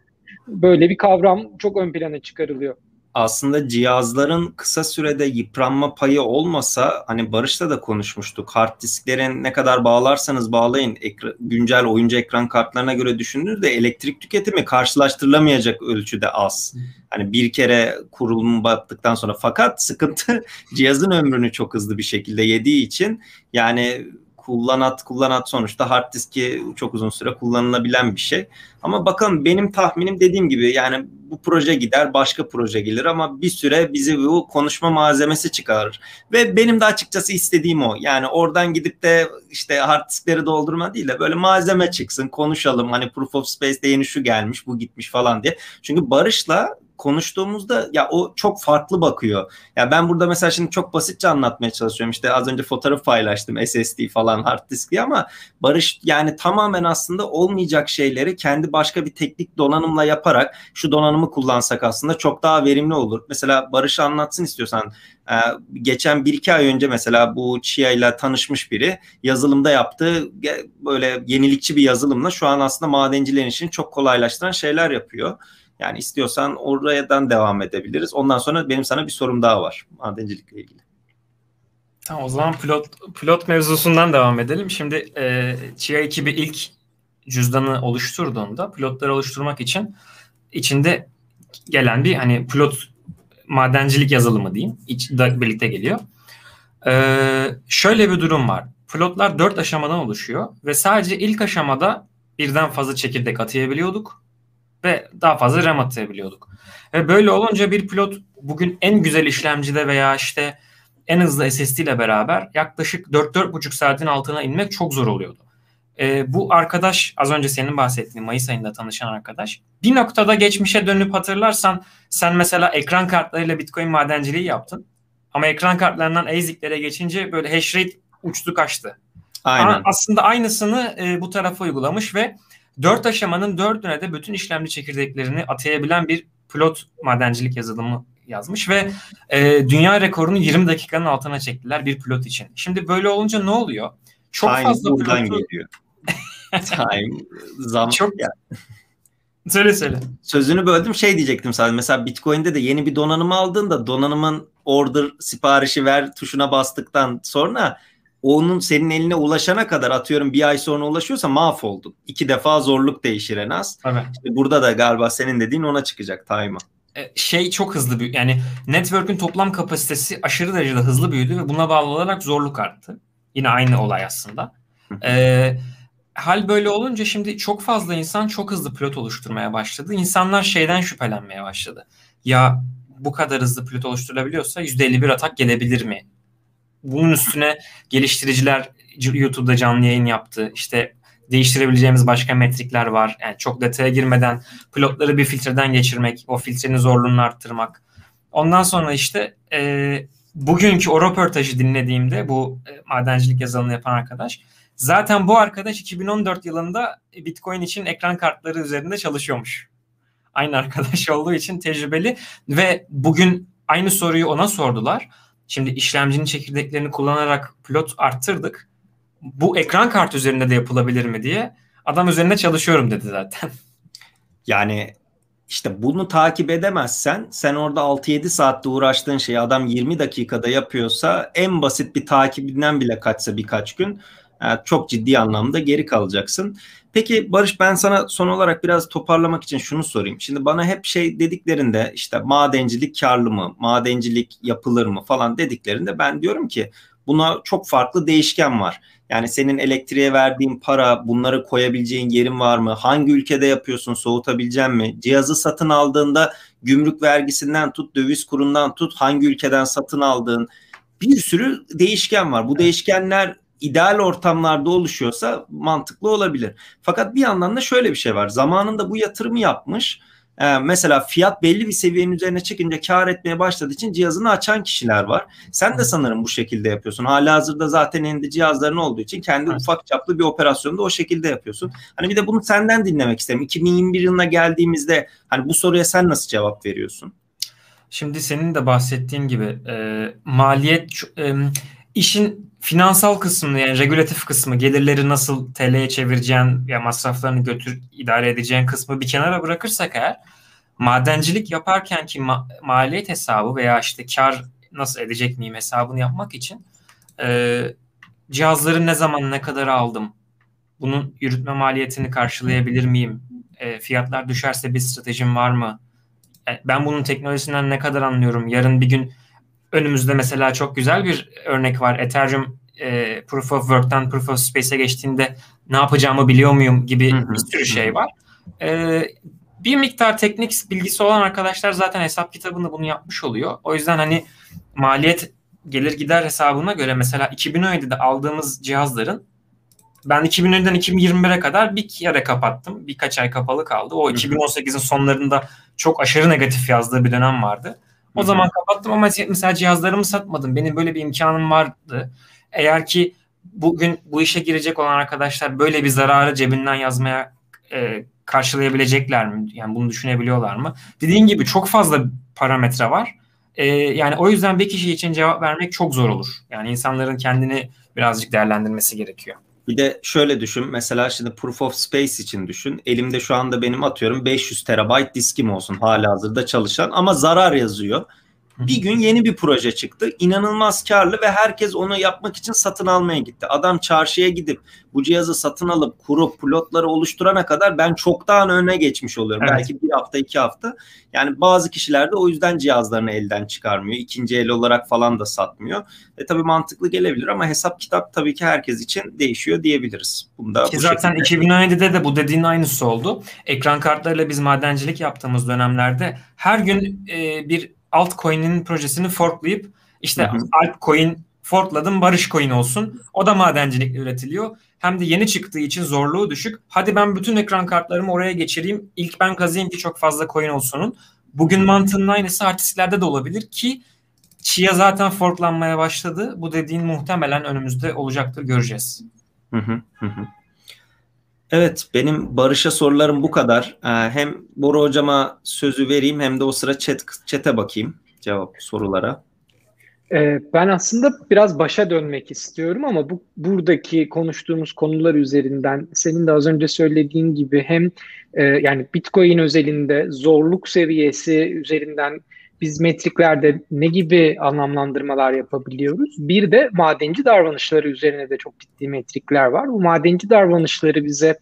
böyle bir kavram çok ön plana çıkarılıyor aslında cihazların kısa sürede yıpranma payı olmasa hani Barış'la da konuşmuştuk. Hard disklerin ne kadar bağlarsanız bağlayın ekra, güncel oyuncu ekran kartlarına göre düşündüğünüzde elektrik tüketimi karşılaştırılamayacak ölçüde az. Hani bir kere kurulum baktıktan sonra fakat sıkıntı cihazın ömrünü çok hızlı bir şekilde yediği için yani kullanat kullanat sonuçta hard diski çok uzun süre kullanılabilen bir şey. Ama bakın benim tahminim dediğim gibi yani bu proje gider başka proje gelir ama bir süre bizi bu konuşma malzemesi çıkarır. Ve benim de açıkçası istediğim o. Yani oradan gidip de işte hard diskleri doldurma değil de böyle malzeme çıksın konuşalım. Hani Proof of Space'de yeni şu gelmiş bu gitmiş falan diye. Çünkü Barış'la konuştuğumuzda ya o çok farklı bakıyor. Ya ben burada mesela şimdi çok basitçe anlatmaya çalışıyorum. İşte az önce fotoğraf paylaştım SSD falan hard disk ama Barış yani tamamen aslında olmayacak şeyleri kendi başka bir teknik donanımla yaparak şu donanımı kullansak aslında çok daha verimli olur. Mesela Barış anlatsın istiyorsan ee, geçen bir iki ay önce mesela bu Chia ile tanışmış biri yazılımda yaptığı böyle yenilikçi bir yazılımla şu an aslında madencilerin işini çok kolaylaştıran şeyler yapıyor. Yani istiyorsan oradan devam edebiliriz. Ondan sonra benim sana bir sorum daha var madencilikle ilgili. Tamam o zaman pilot pilot mevzusundan devam edelim. Şimdi e, Chia ekibi ilk cüzdanı oluşturduğunda pilotları oluşturmak için içinde gelen bir hani pilot madencilik yazılımı diyeyim. İç, da birlikte geliyor. Ee, şöyle bir durum var. Pilotlar dört aşamadan oluşuyor ve sadece ilk aşamada birden fazla çekirdek atayabiliyorduk ve daha fazla RAM atayabiliyorduk. Ve böyle olunca bir pilot bugün en güzel işlemcide veya işte en hızlı SSD ile beraber yaklaşık 4-4,5 saatin altına inmek çok zor oluyordu. Ee, bu arkadaş az önce senin bahsettiğin Mayıs ayında tanışan arkadaş bir noktada geçmişe dönüp hatırlarsan sen mesela ekran kartlarıyla Bitcoin madenciliği yaptın. Ama ekran kartlarından ASIC'lere geçince böyle hash rate uçtu kaçtı. Aynen. Aslında aynısını e, bu tarafa uygulamış ve dört aşamanın dördüne de bütün işlemci çekirdeklerini atayabilen bir pilot madencilik yazılımı yazmış ve e, dünya rekorunu 20 dakikanın altına çektiler bir pilot için. Şimdi böyle olunca ne oluyor? Çok Time fazla pilotu... geliyor. Time, zam. Çok... Ya. Söyle söyle. Sözünü böldüm şey diyecektim sadece. Mesela Bitcoin'de de yeni bir donanımı aldığında donanımın order siparişi ver tuşuna bastıktan sonra onun senin eline ulaşana kadar atıyorum bir ay sonra ulaşıyorsa mahvoldun. İki defa zorluk değişir en az. Evet. İşte burada da galiba senin dediğin ona çıkacak time'a. E, şey çok hızlı büyüdü. Yani network'ün toplam kapasitesi aşırı derecede hızlı büyüdü ve buna bağlı olarak zorluk arttı. Yine aynı olay aslında. ee, hal böyle olunca şimdi çok fazla insan çok hızlı pilot oluşturmaya başladı. İnsanlar şeyden şüphelenmeye başladı. Ya bu kadar hızlı pilot oluşturulabiliyorsa %51 atak gelebilir mi? Bunun üstüne geliştiriciler YouTube'da canlı yayın yaptı. İşte değiştirebileceğimiz başka metrikler var. Yani çok detaya girmeden pilotları bir filtreden geçirmek, o filtrenin zorluğunu arttırmak. Ondan sonra işte e, bugünkü o röportajı dinlediğimde bu e, madencilik yazılımını yapan arkadaş zaten bu arkadaş 2014 yılında Bitcoin için ekran kartları üzerinde çalışıyormuş. Aynı arkadaş olduğu için tecrübeli ve bugün aynı soruyu ona sordular. Şimdi işlemcinin çekirdeklerini kullanarak pilot arttırdık. Bu ekran kart üzerinde de yapılabilir mi diye. Adam üzerinde çalışıyorum dedi zaten. Yani işte bunu takip edemezsen sen orada 6-7 saatte uğraştığın şeyi adam 20 dakikada yapıyorsa en basit bir takibinden bile kaçsa birkaç gün e, çok ciddi anlamda geri kalacaksın. Peki Barış ben sana son olarak biraz toparlamak için şunu sorayım. Şimdi bana hep şey dediklerinde işte madencilik karlı mı, madencilik yapılır mı falan dediklerinde ben diyorum ki buna çok farklı değişken var. Yani senin elektriğe verdiğin para, bunları koyabileceğin yerin var mı? Hangi ülkede yapıyorsun, soğutabilecek mi? Cihazı satın aldığında gümrük vergisinden tut, döviz kurundan tut, hangi ülkeden satın aldığın bir sürü değişken var. Bu değişkenler ideal ortamlarda oluşuyorsa mantıklı olabilir. Fakat bir yandan da şöyle bir şey var. Zamanında bu yatırımı yapmış ee, mesela fiyat belli bir seviyenin üzerine çıkınca kar etmeye başladığı için cihazını açan kişiler var. Sen de sanırım bu şekilde yapıyorsun. Hala hazırda zaten elinde cihazların olduğu için kendi evet. ufak çaplı bir operasyonu da o şekilde yapıyorsun. Hani bir de bunu senden dinlemek isterim. 2021 yılına geldiğimizde hani bu soruya sen nasıl cevap veriyorsun? Şimdi senin de bahsettiğin gibi e, maliyet e, işin finansal kısmını yani regülatif kısmı gelirleri nasıl TL'ye çevireceğin ya masraflarını götür idare edeceğin kısmı bir kenara bırakırsak eğer madencilik yaparken ki ma- maliyet hesabı veya işte kar nasıl edecek miyim hesabını yapmak için e, cihazları ne zaman ne kadar aldım bunun yürütme maliyetini karşılayabilir miyim e, fiyatlar düşerse bir stratejim var mı e, ben bunun teknolojisinden ne kadar anlıyorum yarın bir gün önümüzde mesela çok güzel bir örnek var. Ethereum e, Proof of Work'tan Proof of Space'e geçtiğinde ne yapacağımı biliyor muyum gibi bir sürü şey var. E, bir miktar teknik bilgisi olan arkadaşlar zaten hesap kitabında bunu yapmış oluyor. O yüzden hani maliyet gelir gider hesabına göre mesela 2017'de aldığımız cihazların ben 2017'den 2021'e kadar bir kere kapattım. Birkaç ay kapalı kaldı. O 2018'in sonlarında çok aşırı negatif yazdığı bir dönem vardı. O Hı-hı. zaman kapattım ama mesela cihazlarımı satmadım. Benim böyle bir imkanım vardı. Eğer ki bugün bu işe girecek olan arkadaşlar böyle bir zararı cebinden yazmaya e, karşılayabilecekler mi? Yani bunu düşünebiliyorlar mı? Dediğin gibi çok fazla parametre var. E, yani o yüzden bir kişi için cevap vermek çok zor olur. Yani insanların kendini birazcık değerlendirmesi gerekiyor. Bir de şöyle düşün. Mesela şimdi Proof of Space için düşün. Elimde şu anda benim atıyorum 500 terabayt diskim olsun hala hazırda çalışan ama zarar yazıyor. Bir gün yeni bir proje çıktı. İnanılmaz karlı ve herkes onu yapmak için satın almaya gitti. Adam çarşıya gidip bu cihazı satın alıp kurup pilotları oluşturana kadar ben çoktan öne geçmiş oluyorum. Evet. Belki bir hafta iki hafta. Yani bazı kişiler de o yüzden cihazlarını elden çıkarmıyor. İkinci el olarak falan da satmıyor. E tabii mantıklı gelebilir ama hesap kitap tabii ki herkes için değişiyor diyebiliriz. Bunda ki zaten şekilde... 2017'de de bu dediğin aynısı oldu. Ekran kartlarıyla biz madencilik yaptığımız dönemlerde her gün e, bir altcoin'in projesini forklayıp işte hı hı. altcoin forkladım barış coin olsun. O da madencilikle üretiliyor. Hem de yeni çıktığı için zorluğu düşük. Hadi ben bütün ekran kartlarımı oraya geçireyim. İlk ben kazıyım ki çok fazla coin olsunun. Bugün mantığının aynısı artistlerde de olabilir ki Chia zaten forklanmaya başladı. Bu dediğin muhtemelen önümüzde olacaktır göreceğiz. Hı hı hı. Evet, benim Barış'a sorularım bu kadar. Ee, hem Bora hocama sözü vereyim hem de o sıra chat, chat'e bakayım cevap sorulara. Ee, ben aslında biraz başa dönmek istiyorum ama bu buradaki konuştuğumuz konular üzerinden senin de az önce söylediğin gibi hem e, yani Bitcoin özelinde zorluk seviyesi üzerinden biz metriklerde ne gibi anlamlandırmalar yapabiliyoruz? Bir de madenci davranışları üzerine de çok ciddi metrikler var. Bu madenci davranışları bize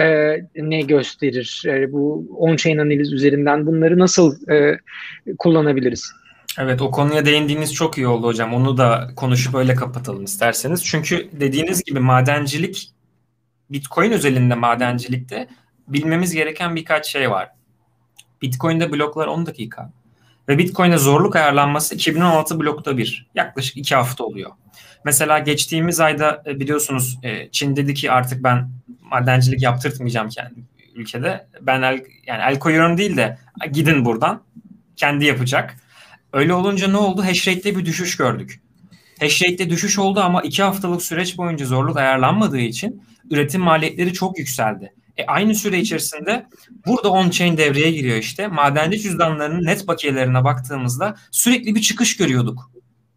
e, ne gösterir? E, bu on-chain analiz üzerinden bunları nasıl e, kullanabiliriz? Evet o konuya değindiğiniz çok iyi oldu hocam. Onu da konuşup öyle kapatalım isterseniz. Çünkü dediğiniz gibi madencilik Bitcoin özelinde madencilikte bilmemiz gereken birkaç şey var. Bitcoin'de bloklar 10 dakika. Ve Bitcoin'e zorluk ayarlanması 2016 blokta bir. Yaklaşık iki hafta oluyor. Mesela geçtiğimiz ayda e, biliyorsunuz e, Çin dedi ki artık ben madencilik yaptırtmayacağım kendi ülkede. Ben el, yani el koyuyorum değil de gidin buradan. Kendi yapacak. Öyle olunca ne oldu? Hash rate'de bir düşüş gördük. Hash rate'de düşüş oldu ama iki haftalık süreç boyunca zorluk ayarlanmadığı için üretim maliyetleri çok yükseldi. E, aynı süre içerisinde burada on-chain devreye giriyor işte. Madenci cüzdanlarının net bakiyelerine baktığımızda sürekli bir çıkış görüyorduk.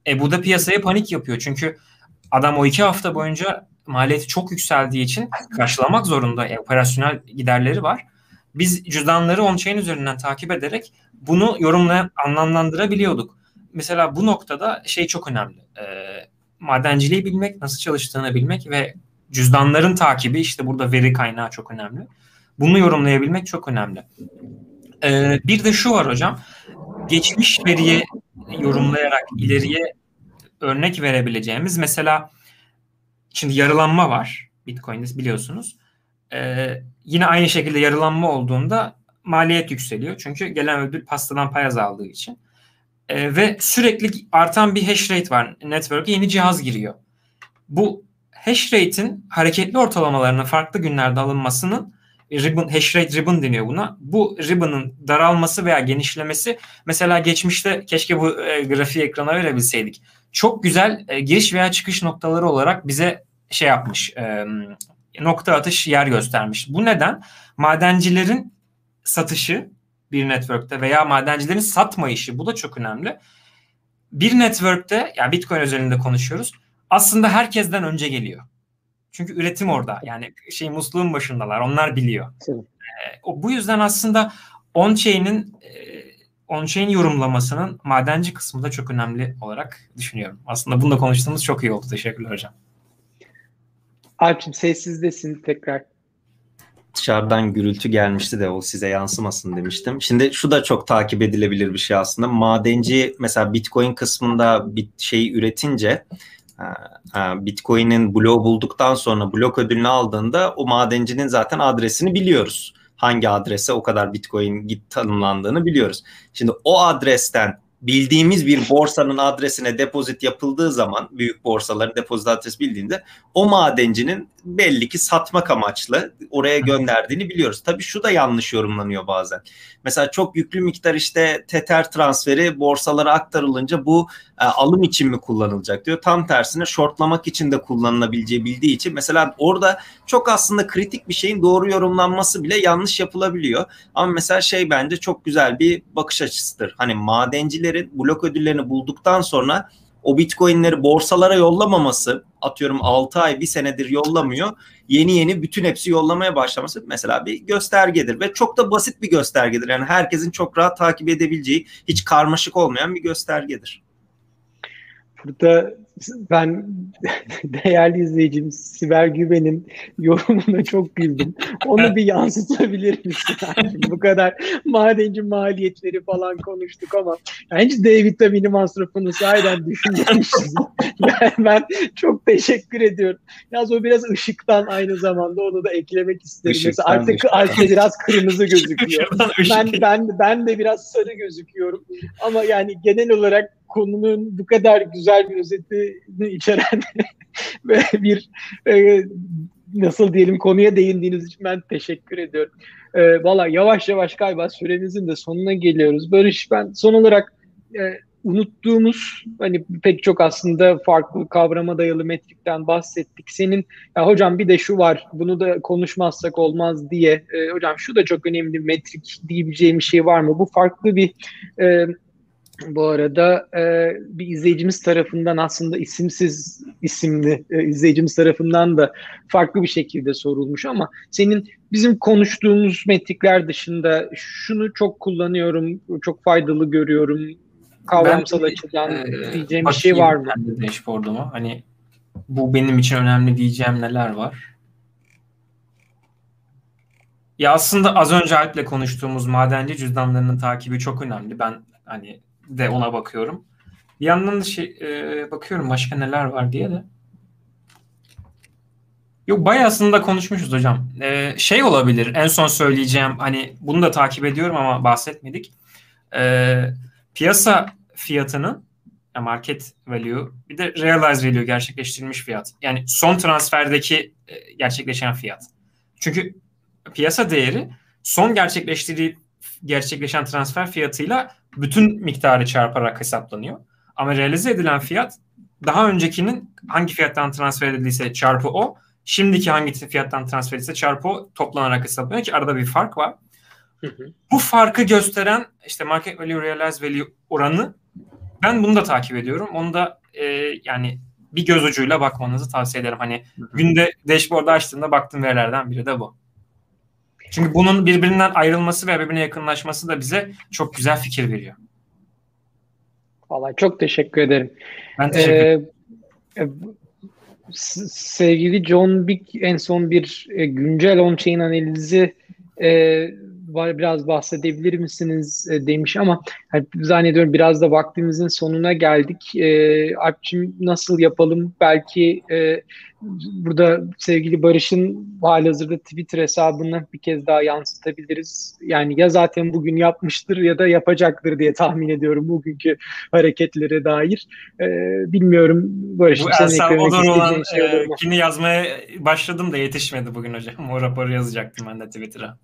E bu da piyasaya panik yapıyor. Çünkü adam o iki hafta boyunca maliyeti çok yükseldiği için karşılamak zorunda. E, operasyonel giderleri var. Biz cüzdanları on-chain üzerinden takip ederek bunu yorumlayan, anlamlandırabiliyorduk. Mesela bu noktada şey çok önemli. E, madenciliği bilmek, nasıl çalıştığını bilmek ve cüzdanların takibi işte burada veri kaynağı çok önemli. Bunu yorumlayabilmek çok önemli. Ee, bir de şu var hocam. Geçmiş veriyi yorumlayarak ileriye örnek verebileceğimiz mesela şimdi yarılanma var Bitcoin'de biliyorsunuz. Ee, yine aynı şekilde yarılanma olduğunda maliyet yükseliyor. Çünkü gelen ödül pastadan pay azaldığı için. Ee, ve sürekli artan bir hash rate var. Network'e yeni cihaz giriyor. Bu hash rate'in hareketli ortalamalarına farklı günlerde alınmasının ribbon, hash rate ribbon deniyor buna. Bu ribbon'ın daralması veya genişlemesi mesela geçmişte keşke bu e, grafiği ekrana verebilseydik. Çok güzel e, giriş veya çıkış noktaları olarak bize şey yapmış. E, nokta atış yer göstermiş. Bu neden? Madencilerin satışı bir network'te veya madencilerin satma işi bu da çok önemli. Bir network'te yani Bitcoin özelinde konuşuyoruz aslında herkesten önce geliyor. Çünkü üretim orada. Yani şey musluğun başındalar. Onlar biliyor. Ee, o bu yüzden aslında on-chain'in e, on-chain yorumlamasının madenci kısmı da çok önemli olarak düşünüyorum. Aslında bunu da konuştuğumuz çok iyi oldu. Teşekkürler hocam. Alp'cim sessizdesin tekrar. Dışarıdan gürültü gelmişti de o size yansımasın demiştim. Şimdi şu da çok takip edilebilir bir şey aslında. Madenci mesela Bitcoin kısmında bir şey üretince Bitcoin'in bloğu bulduktan sonra blok ödülünü aldığında o madencinin zaten adresini biliyoruz. Hangi adrese o kadar Bitcoin git tanımlandığını biliyoruz. Şimdi o adresten bildiğimiz bir borsanın adresine depozit yapıldığı zaman büyük borsaların depozit adresi bildiğinde o madencinin belli ki satmak amaçlı oraya gönderdiğini biliyoruz. Tabii şu da yanlış yorumlanıyor bazen. Mesela çok yüklü miktar işte Tether transferi borsalara aktarılınca bu e, alım için mi kullanılacak diyor. Tam tersine shortlamak için de kullanılabileceği bildiği için mesela orada çok aslında kritik bir şeyin doğru yorumlanması bile yanlış yapılabiliyor. Ama mesela şey bence çok güzel bir bakış açısıdır. Hani madencilerin blok ödüllerini bulduktan sonra o bitcoinleri borsalara yollamaması atıyorum 6 ay bir senedir yollamıyor. Yeni yeni bütün hepsi yollamaya başlaması mesela bir göstergedir ve çok da basit bir göstergedir. Yani herkesin çok rahat takip edebileceği hiç karmaşık olmayan bir göstergedir. Burada ben değerli izleyicim Sibel Güven'in yorumuna çok güldüm. Onu bir yansıtabilir misin? Yani bu kadar madenci maliyetleri falan konuştuk ama bence D vitamini masrafını sahiden düşünmemişiz. yani ben çok teşekkür ediyorum. Yalnız o biraz ışıktan aynı zamanda onu da eklemek isterim. Mesela artık, artık biraz kırmızı gözüküyor. ben, ben, ben de biraz sarı gözüküyorum. Ama yani genel olarak konunun bu kadar güzel bir özetini içeren bir e, nasıl diyelim konuya değindiğiniz için ben teşekkür ediyorum. E, Valla yavaş yavaş galiba süremizin de sonuna geliyoruz. Barış ben son olarak e, unuttuğumuz hani pek çok aslında farklı kavrama dayalı metrikten bahsettik. Senin ya hocam bir de şu var bunu da konuşmazsak olmaz diye e, hocam şu da çok önemli metrik diyebileceğim bir şey var mı? Bu farklı bir e, bu arada e, bir izleyicimiz tarafından aslında isimsiz isimli e, izleyicimiz tarafından da farklı bir şekilde sorulmuş ama senin bizim konuştuğumuz metrikler dışında şunu çok kullanıyorum, çok faydalı görüyorum, kavramsal ben, açıdan e, diyeceğim bir şey var mı? Ben de dashboard'uma hani bu benim için önemli diyeceğim neler var? Ya aslında az önce Alp'le konuştuğumuz madenci cüzdanlarının takibi çok önemli. Ben hani de ona bakıyorum. Bir yandan da şey e, bakıyorum başka neler var diye de. Yok bayağısında konuşmuşuz hocam. Ee, şey olabilir en son söyleyeceğim hani bunu da takip ediyorum ama bahsetmedik. Ee, piyasa fiyatının market value bir de realized value gerçekleştirilmiş fiyat. Yani son transferdeki e, gerçekleşen fiyat. Çünkü piyasa değeri son gerçekleştirdiği gerçekleşen transfer fiyatıyla bütün miktarı çarparak hesaplanıyor. Ama realize edilen fiyat daha öncekinin hangi fiyattan transfer edildiyse çarpı o, şimdiki hangi fiyattan transfer edildiyse çarpı o toplanarak hesaplanıyor ki arada bir fark var. Hı hı. Bu farkı gösteren işte market value realized value oranı ben bunu da takip ediyorum. Onu da e, yani bir göz ucuyla bakmanızı tavsiye ederim. Hani hı hı. günde dashboard'u açtığında baktığım verilerden biri de bu. Çünkü bunun birbirinden ayrılması ve birbirine yakınlaşması da bize çok güzel fikir veriyor. Vallahi çok teşekkür ederim. Ben teşekkür ederim. Ee, sevgili John Big en son bir e, güncel on-chain analizi e, biraz bahsedebilir misiniz e, demiş ama hani, zannediyorum biraz da vaktimizin sonuna geldik. E, Alpçim nasıl yapalım? Belki e, burada sevgili Barış'ın halihazırda Twitter hesabını bir kez daha yansıtabiliriz. Yani ya zaten bugün yapmıştır ya da yapacaktır diye tahmin ediyorum bugünkü hareketlere dair. Ee, bilmiyorum Barış. Bu Elsa Odor olan şey e, yazmaya başladım da yetişmedi bugün hocam. O raporu yazacaktım ben de Twitter'a.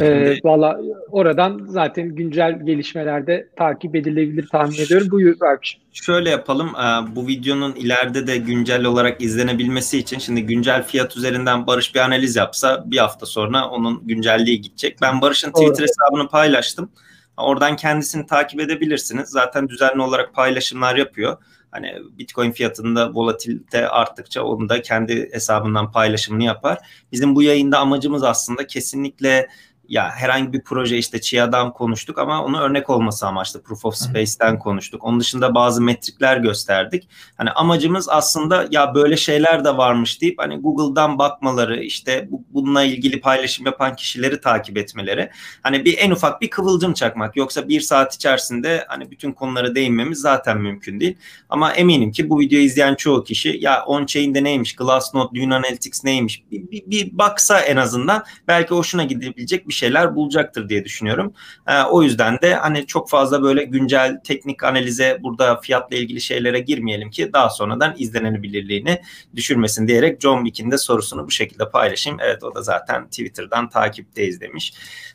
Ee, Valla oradan zaten güncel gelişmelerde takip edilebilir tahmin ediyorum. Buyur Alpçim. Şöyle yapalım. E, bu videonun ileride de güncel olarak izlenebilmesi için şimdi güncel fiyat üzerinden Barış bir analiz yapsa bir hafta sonra onun güncelliği gidecek. Ben Barış'ın Twitter hesabını paylaştım. Oradan kendisini takip edebilirsiniz. Zaten düzenli olarak paylaşımlar yapıyor. Hani Bitcoin fiyatında volatilite arttıkça onu da kendi hesabından paylaşımını yapar. Bizim bu yayında amacımız aslında kesinlikle ya herhangi bir proje işte Chia'dan konuştuk ama onu örnek olması amaçlı Proof of Space'ten konuştuk. Onun dışında bazı metrikler gösterdik. Hani amacımız aslında ya böyle şeyler de varmış deyip hani Google'dan bakmaları işte bu, bununla ilgili paylaşım yapan kişileri takip etmeleri. Hani bir en ufak bir kıvılcım çakmak. Yoksa bir saat içerisinde hani bütün konulara değinmemiz zaten mümkün değil. Ama eminim ki bu videoyu izleyen çoğu kişi ya on-chain'de neymiş, Glassnode, Luna Analytics neymiş bir, bir, bir baksa en azından belki hoşuna gidebilecek bir şey şeyler bulacaktır diye düşünüyorum. E, o yüzden de hani çok fazla böyle güncel teknik analize burada fiyatla ilgili şeylere girmeyelim ki daha sonradan izlenebilirliğini düşürmesin diyerek John Wick'in de sorusunu bu şekilde paylaşayım. Evet o da zaten Twitter'dan takipteyiz demiş.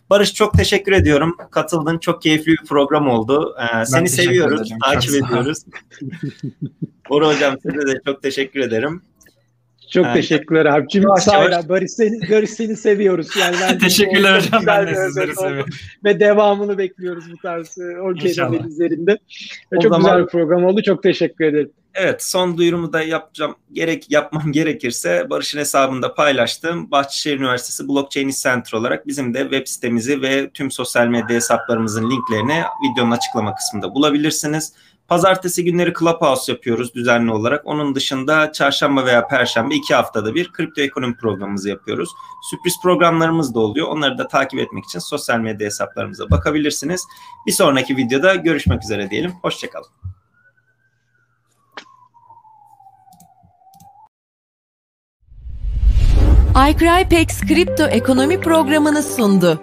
Barış çok teşekkür ediyorum. Katıldın. Çok keyifli bir program oldu. Ee, seni seviyoruz. Ederim. Takip ediyoruz. Bora hocam size de çok teşekkür ederim. Çok yani, teşekkürler abicim. Sağ. Barış seni, Barış seni seviyoruz. Yani Teşekkürler hocam. Ben de sizleri seviyorum. Ve devamını bekliyoruz bu tarz e, okey analizlerinde. Çok zaman... güzel bir program oldu. Çok teşekkür ederim. Evet son duyurumu da yapacağım. Gerek yapmam gerekirse Barış'ın hesabında paylaştım. Bahçeşehir Üniversitesi Blockchain Center olarak bizim de web sitemizi ve tüm sosyal medya hesaplarımızın linklerini videonun açıklama kısmında bulabilirsiniz. Pazartesi günleri Clubhouse yapıyoruz düzenli olarak. Onun dışında çarşamba veya perşembe iki haftada bir kripto ekonomi programımızı yapıyoruz. Sürpriz programlarımız da oluyor. Onları da takip etmek için sosyal medya hesaplarımıza bakabilirsiniz. Bir sonraki videoda görüşmek üzere diyelim. Hoşçakalın. iCrypex kripto ekonomi programını sundu.